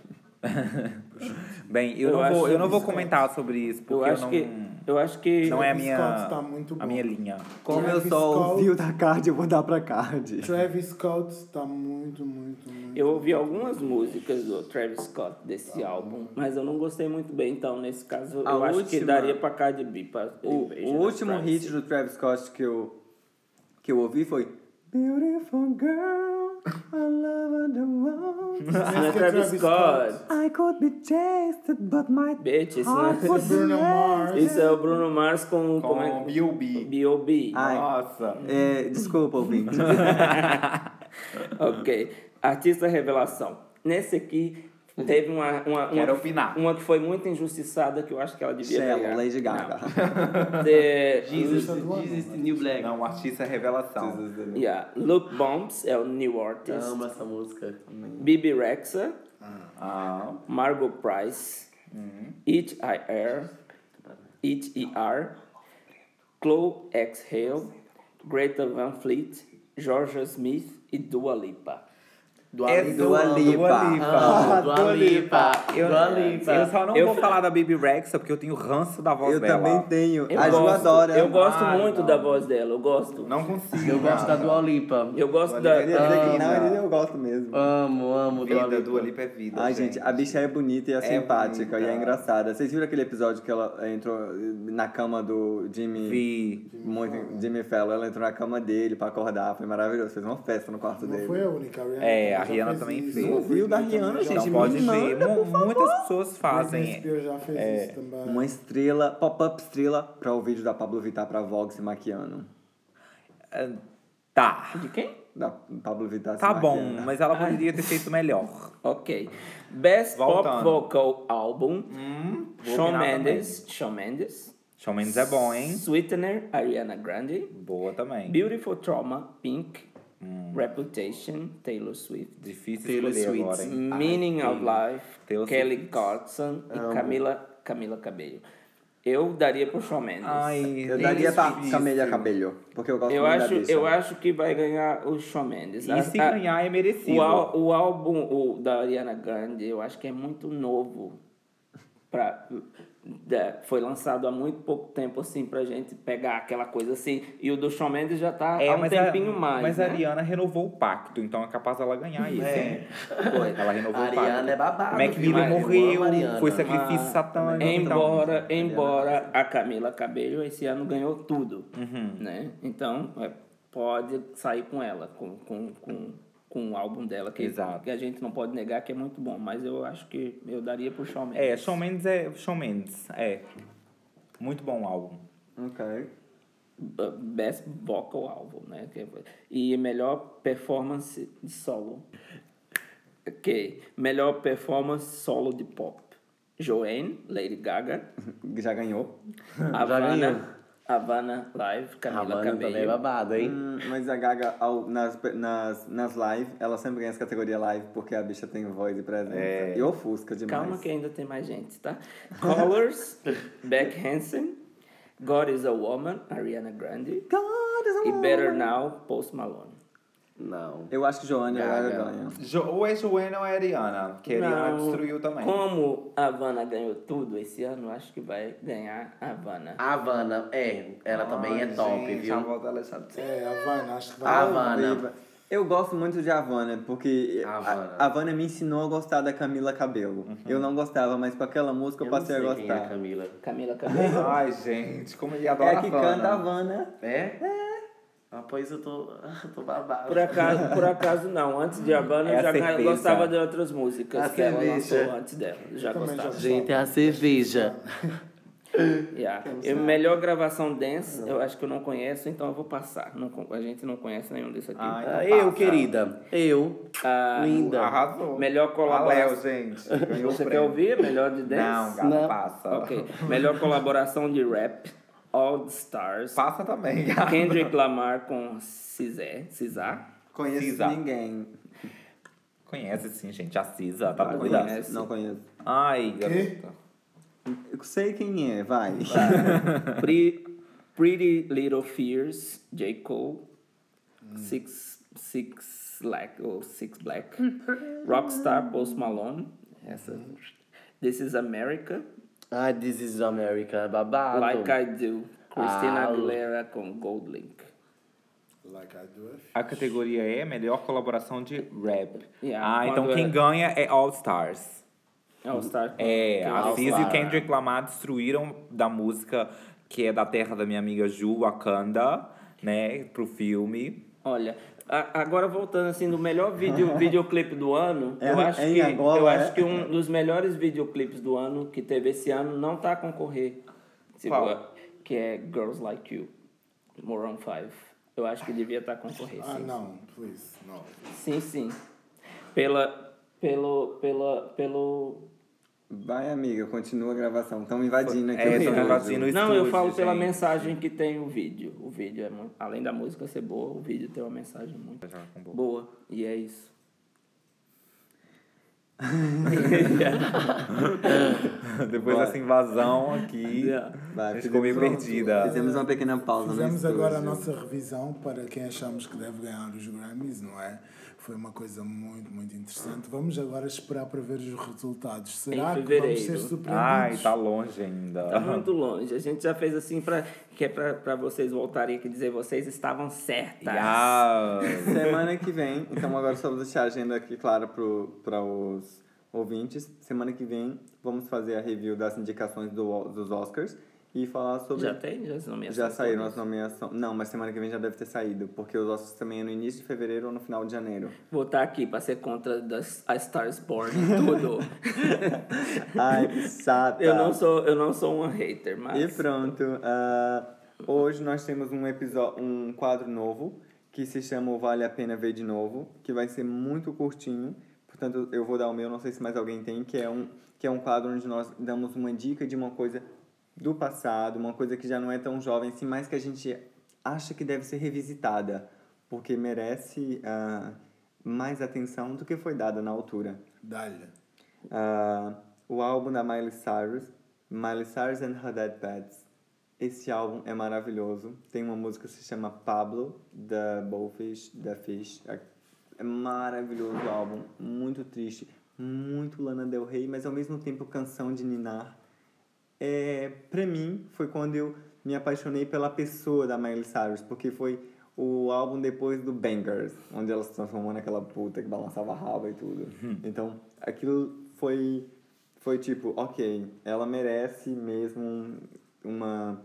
*laughs* Bem, eu, Eu não vou, eu não vou Scott- comentar sobre isso, porque eu eu, acho não, que, eu acho que não é a Travis minha, Scott tá muito bom. a minha linha. Como eu Travis só Scott. ouvi o da Card, eu vou dar pra Card. Travis Scott está muito, muito, muito. eu ouvi algumas músicas do Travis Scott desse álbum, mas eu não gostei muito bem, então nesse caso A eu acho que última- daria pra Cardi B. Pra O, o último hit do Travis Scott que eu, que eu ouvi foi Beautiful girl, I love the world. Isso é Travis Scott. I could be chased, but my Bitch, isso não heart would é... Bruno Mars. Isso é o Bruno Mars com... Com como é- B.O.B. B.O.B. Ai. Nossa. É, desculpa, ouvinte. *laughs* Ok. Artista revelação. Nesse aqui, teve uma, uma, uma, Quero opinar. uma que foi muito injustiçada, que eu acho que ela devia Shallow, ganhar. Lady Gaga. The, *laughs* Jesus, Lista do ano. Jesus New Black. Não, artista revelação. yeah, Luke Bombs é o new Eu artist. amo essa música. Bibi Rexa, Ah, Margot Price, It I Air, It E.R., Chloe Exhale, Greta Van Fleet, Georgia Smith e Dua Lipa. Dua É Lipa. Dua Lipa. Dua Lipa. Ah, Dua Lipa. eu, Dua Lipa. eu só não Eu vou fa- falar da Baby Rexa porque eu tenho ranço da voz Eu dela. também tenho. Eu a Ju gosto, adora. eu gosto Ah, muito não. da voz dela, eu gosto. Não consigo. Eu gosto da Dua Lipa. Eu gosto Dua da. Eu não, ele- eu gosto mesmo. Amo, amo Dua Vida, Lipa. Dua Lipa é vida. Ai, gente, a bicha é bonita e é, É simpática e é bonita. engraçada. Vocês viram aquele episódio que ela entrou na cama do Jimmy... Vi. Muito, Jimmy Fallon, ela entrou na cama dele pra acordar, foi maravilhoso, fez uma festa no quarto Não dele. foi a única. É, a Rihanna também fez. Não viu da Britney Rihanna, gente, Não pode ver. Muitas pessoas fazem. É, isso também. Uma estrela, pop-up estrela, pra o vídeo da Pablo Vittar pra Vogue se maquiando. Tá. De quem? Da Pablo Vittar se Tá bom, maquiando. mas ela poderia ter feito melhor. *laughs* Ok. Best Voltando. Pop Vocal Album: Hum, Shawn Mendes. Shawn Mendes. Shawn Mendes é bom, hein? Sweetener, Ariana Grande. Boa também. Beautiful Trauma, Pink. Hum. Reputation, Taylor Swift. Difícil Taylor escolher Swift. agora, hein? Meaning of Life, Taylor Kelly Swift. Clarkson e Camila, Camila Cabello. Eu daria pro Shawn Mendes. Ai, Eu daria pra. Camelha Cabello, porque eu gosto eu, muito acho, bicha. eu acho que vai ganhar o Shawn Mendes. E A- se a- ganhar é merecido. O, al- o álbum o, da Ariana Grande, eu acho que é muito novo. Pra, foi lançado há muito pouco tempo, assim, pra gente pegar aquela coisa assim. E o do Shawn Mendes já tá há um mas a- tempinho mais. Mas né? a Ariana renovou o pacto, então é capaz dela ganhar isso. É. Foi. Ela renovou A o pacto. Ariana é babado. Mac filho. Miller Eu amo morreu, foi sacrifício Ah, satânico. Embora, então- embora a Camila Cabello esse ano ganhou tudo, Uhum. né? Então, é, pode sair com ela, com, com, com, com o álbum dela, que, Exato. que a gente não pode negar que é muito bom, mas eu acho que eu daria pro Shawn Mendes. É, Shawn Mendes é. Shawn Mendes, é. Muito bom o álbum. Ok. Best Vocal Album, né? Foi- E melhor performance de solo. Ok. Melhor performance solo de pop. Joanne, Lady Gaga, *laughs* Já ganhou. ganhou. Havana, Live, Camila Havana também é Cabello. babado, hein? Hum, mas a Gaga, ao- nas, nas, nas live, ela sempre ganha essa categoria live porque a bicha tem voz e presença. É. E ofusca demais. Calma que ainda tem mais gente, tá? Colors, *laughs* Beck Hansen, God is a Woman, Ariana Grande God is a e Better Now, Post Malone. Não. Eu acho que Joana e Gaga. Gaga ganham. Jo, ou é Joana ou é Ariana, que a Ariana Não, destruiu também. Como a Havana ganhou tudo esse ano, acho que vai ganhar a Havana. A Havana, é, ela também é top, gente, viu? A dela é chata. É, Havana, acho que A vai. Havana. Viva. Eu gosto muito de Havana, porque Havana. a Havana me ensinou a gostar da Camila Cabello. Eu não gostava, mas com aquela música eu, Eu não passei a sei quem é a gostar. Camila. *laughs* Camila Cabello. Ai, gente, como ele É adora a que Havana. canta Havana. É? Ah, pois eu tô, eu *laughs* tô babado. Por acaso, por acaso não. Antes de Havana É eu já cerveja. gostava de outras músicas A que ela cerveja. lançou antes dela. Já Também já gostava. Gente, é a cerveja. *laughs* Yeah. Melhor gravação dance, eu acho que eu não conheço, então eu vou passar. Não, a gente não conhece nenhum desses aqui. Ah, então eu, passa. querida. Eu. Ah, Linda. Arrasou. Melhor A colaboração. Léo, gente. *laughs* Você quer ouvir melhor de dance? Não, gata, Não. passa. Ok. Melhor colaboração de rap, All Stars. Passa também, gata. *laughs* Kendrick Lamar com Cizé. Cizar. Conheço Cisa. ninguém. Conhece sim, gente. A Cisa, tá Não doida? conheço. Não conheço. Ai, garota. Eu sei quem é, vai. Pre- Pretty Little Fears, J. Cole. Six, Six Black, ou Six Black. *laughs* Rockstar, Post Malone. Essa. This is America. Ai, This is America. Babado. Like I Do. Christina Ah, Aguilera com Gold Link. Like I do it. A categoria é melhor colaboração de rap. Yeah, ah, então quem é- ganha é All Stars. All Star. É, a All Cisa e o. Kendrick Lamar destruíram da música que é da terra da minha amiga Ju, Wakanda, né, pro filme. Olha, a- agora voltando assim do melhor vídeo, *laughs* videoclipe do ano, É, eu acho que Angola, eu é? acho que um dos melhores videoclipes do ano que teve esse ano não tá a concorrer. Tipo, Qual? que é Girls Like You, Moron 5. Eu acho que devia estar a concorrer. Ah, sim. não, please, no. sim, sim. Pela pelo pela pelo Vai, amiga, continua a gravação. Estão invadindo aqui. É, o tão estúdio. invadindo o Não, eu falo pela gente. mensagem que tem o vídeo. O vídeo é muito, além da música ser boa, o vídeo tem uma mensagem muito boa. E é isso. *laughs* Depois dessa invasão aqui. Vai, a ficou meio perdida. Fizemos uma pequena pausa Fizemos agora a nossa revisão para quem achamos que deve ganhar os Grammys, não é? Foi uma coisa muito, muito interessante. Vamos agora esperar para ver os resultados. Será que vamos ser surpreendidos? Ai, tá longe ainda. Tá muito longe. A gente já fez assim pra, que é pra vocês voltarem aqui e dizer vocês estavam certas. Yes. *laughs* Semana que vem, então agora só vou deixar a agenda aqui clara para os ouvintes. Semana que vem vamos fazer a review das indicações do, dos Oscars e falar sobre. Já tem? Já, as nomeações Já saíram as nomeações. Não, mas semana que vem já deve ter saído, porque os Oscars também é no início de fevereiro ou no final de janeiro. Vou estar aqui pra ser contra das, a Stars Born e tudo. *laughs* Ai, que eu, não sou, eu não sou um hater, mas... E pronto. ah, hoje nós temos um episódio, um quadro novo que se chama o Vale a Pena Ver de Novo, que vai ser muito curtinho. Portanto, eu vou dar o meu, não sei se mais alguém tem, que é um que é um quadro onde nós damos uma dica de uma coisa do passado, uma coisa que já não é tão jovem assim, mas que a gente acha que deve ser revisitada, porque merece ah, mais atenção do que foi dada na altura. Dá-lhe. Ah, o álbum da Miley Cyrus, Miley Cyrus and Her Dead Pets. Esse álbum é maravilhoso. Tem uma música que se chama Pablo, da Bullfish, da Fish. É maravilhoso o álbum, muito triste, muito Lana Del Rey, mas ao mesmo tempo canção de ninar. É, pra mim, foi quando eu me apaixonei pela pessoa da Miley Cyrus, porque foi o álbum depois do Bangers, onde ela se transformou naquela puta que balançava a raba e tudo. Então, aquilo foi, foi tipo, ok, ela merece mesmo um- uma,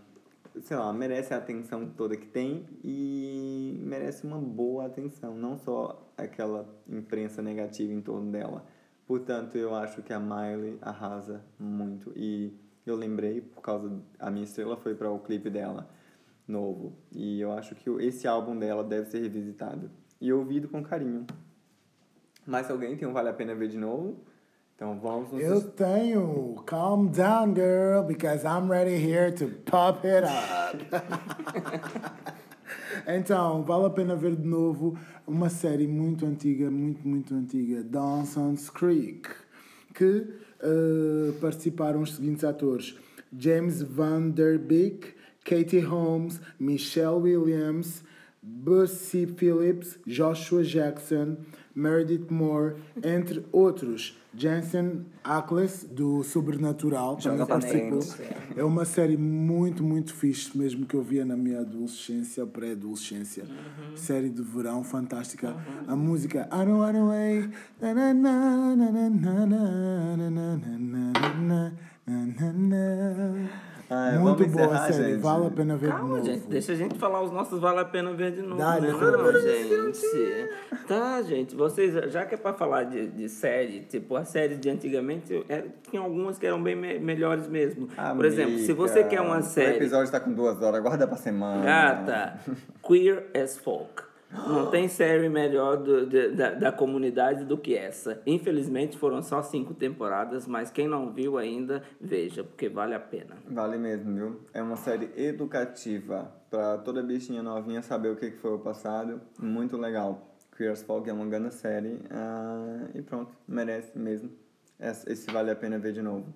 sei lá, merece a atenção toda que tem e merece uma boa atenção, não só aquela imprensa negativa em torno dela. Portanto, eu acho que a Miley arrasa muito e eu lembrei por causa a minha estrela foi para o clipe dela novo e eu acho que esse álbum dela deve ser revisitado e ouvido com carinho. Mais alguém tem um vale a pena ver de novo? Então vamos nos Eu tenho. Calm down, girl, because I'm ready here to pop it up. *laughs* então, vale a pena ver de novo uma série muito antiga, muito, muito antiga, Dawson's Creek, que eh, participaram os seguintes atores: James Van Der Beek, Katie Holmes, Michelle Williams, Bussy Phillips, Joshua Jackson, Meredith Moore, entre outros. Jensen Ackles, do Sobrenatural, também participou. É uma série muito, muito fixe, mesmo que eu via na minha adolescência, pré-adolescência. Série de verão fantástica. A música I don't wanna wait. na, ah, é, Muito boa a série, gente. vale a pena ver Calma, de novo. gente, deixa a gente falar os nossos vale a pena ver de novo. Dá, né? Não, gente. Tá, gente, vocês, já que é pra falar de, de série, tipo, as séries de antigamente, era, é, tinha algumas que eram bem me melhores mesmo. Amiga, Por exemplo, se você quer uma série... O episódio tá com duas horas, guarda pra semana. Ah, tá. Gata, *laughs* Queer as Folk. Não tem série melhor do- de- da, da comunidade do que essa. Infelizmente foram só cinco temporadas, mas quem não viu ainda, veja, porque vale a pena. Vale mesmo, viu? É uma série educativa pra toda bichinha novinha saber o que foi o passado. Muito legal. Queer as Folk é uma grande série ah, e pronto, merece mesmo. Esse vale a pena ver de novo.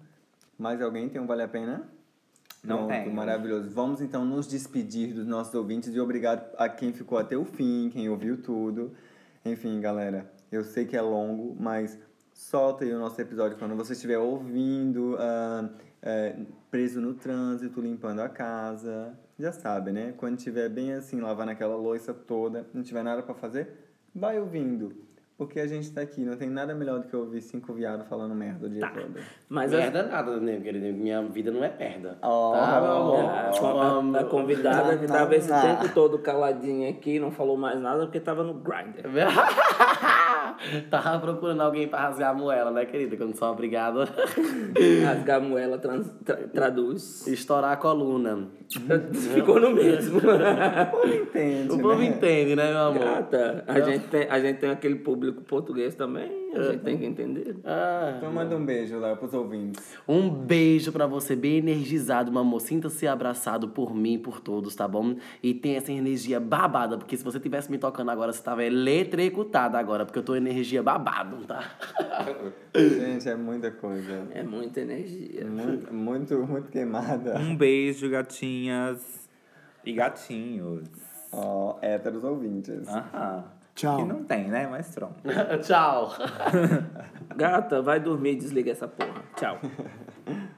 Mais alguém tem um vale a pena? Não Pronto, tenho. maravilhoso. Vamos então nos despedir dos nossos ouvintes e obrigado a quem ficou até o fim, quem ouviu tudo. Enfim, galera, eu sei que é longo, mas solta aí o nosso episódio quando você estiver ouvindo, ah, é, preso no trânsito, limpando a casa. Já sabe, né? Quando estiver bem assim, lavando aquela louça toda, não tiver nada pra fazer, vai ouvindo. Porque a gente tá aqui, não tem nada melhor do que ouvir cinco viados falando merda o dia todo. Mas as- Merda nada, né, querido? Minha vida não é perda. Oh. Tá, meu amor? A, a- a convidada que tava esse Ah. tempo todo caladinha aqui, não falou mais nada porque tava no grinder. *laughs* *laughs* Tava procurando alguém pra rasgar a moela, né, querida? Que eu não sou obrigado *laughs* Rasgar a moela trans- tra- traduz. estourar a coluna. *laughs* Ficou no mesmo. Entende, O povo né? entende, né, meu amor? Gata, a gente, tem, a gente tem aquele público português também, a gente tem que entender. Ah. Então manda um beijo lá pros ouvintes. Um beijo pra você, bem energizado, meu amor. Sinta-se abraçado por mim e por todos, tá bom? E tem essa energia babada, porque se você tivesse me tocando agora, você tava eletricutada agora, porque eu tô energia babado, tá? Gente, é muita coisa. É muita energia. Muito, muito, muito queimada. Um beijo, gatinhas e gatinhos. Ó, héteros ouvintes. Aham. Tchau. Que não tem, né? Mas pronto. Tchau. *laughs* *laughs* Gata, vai dormir e desliga essa porra. Tchau. *laughs*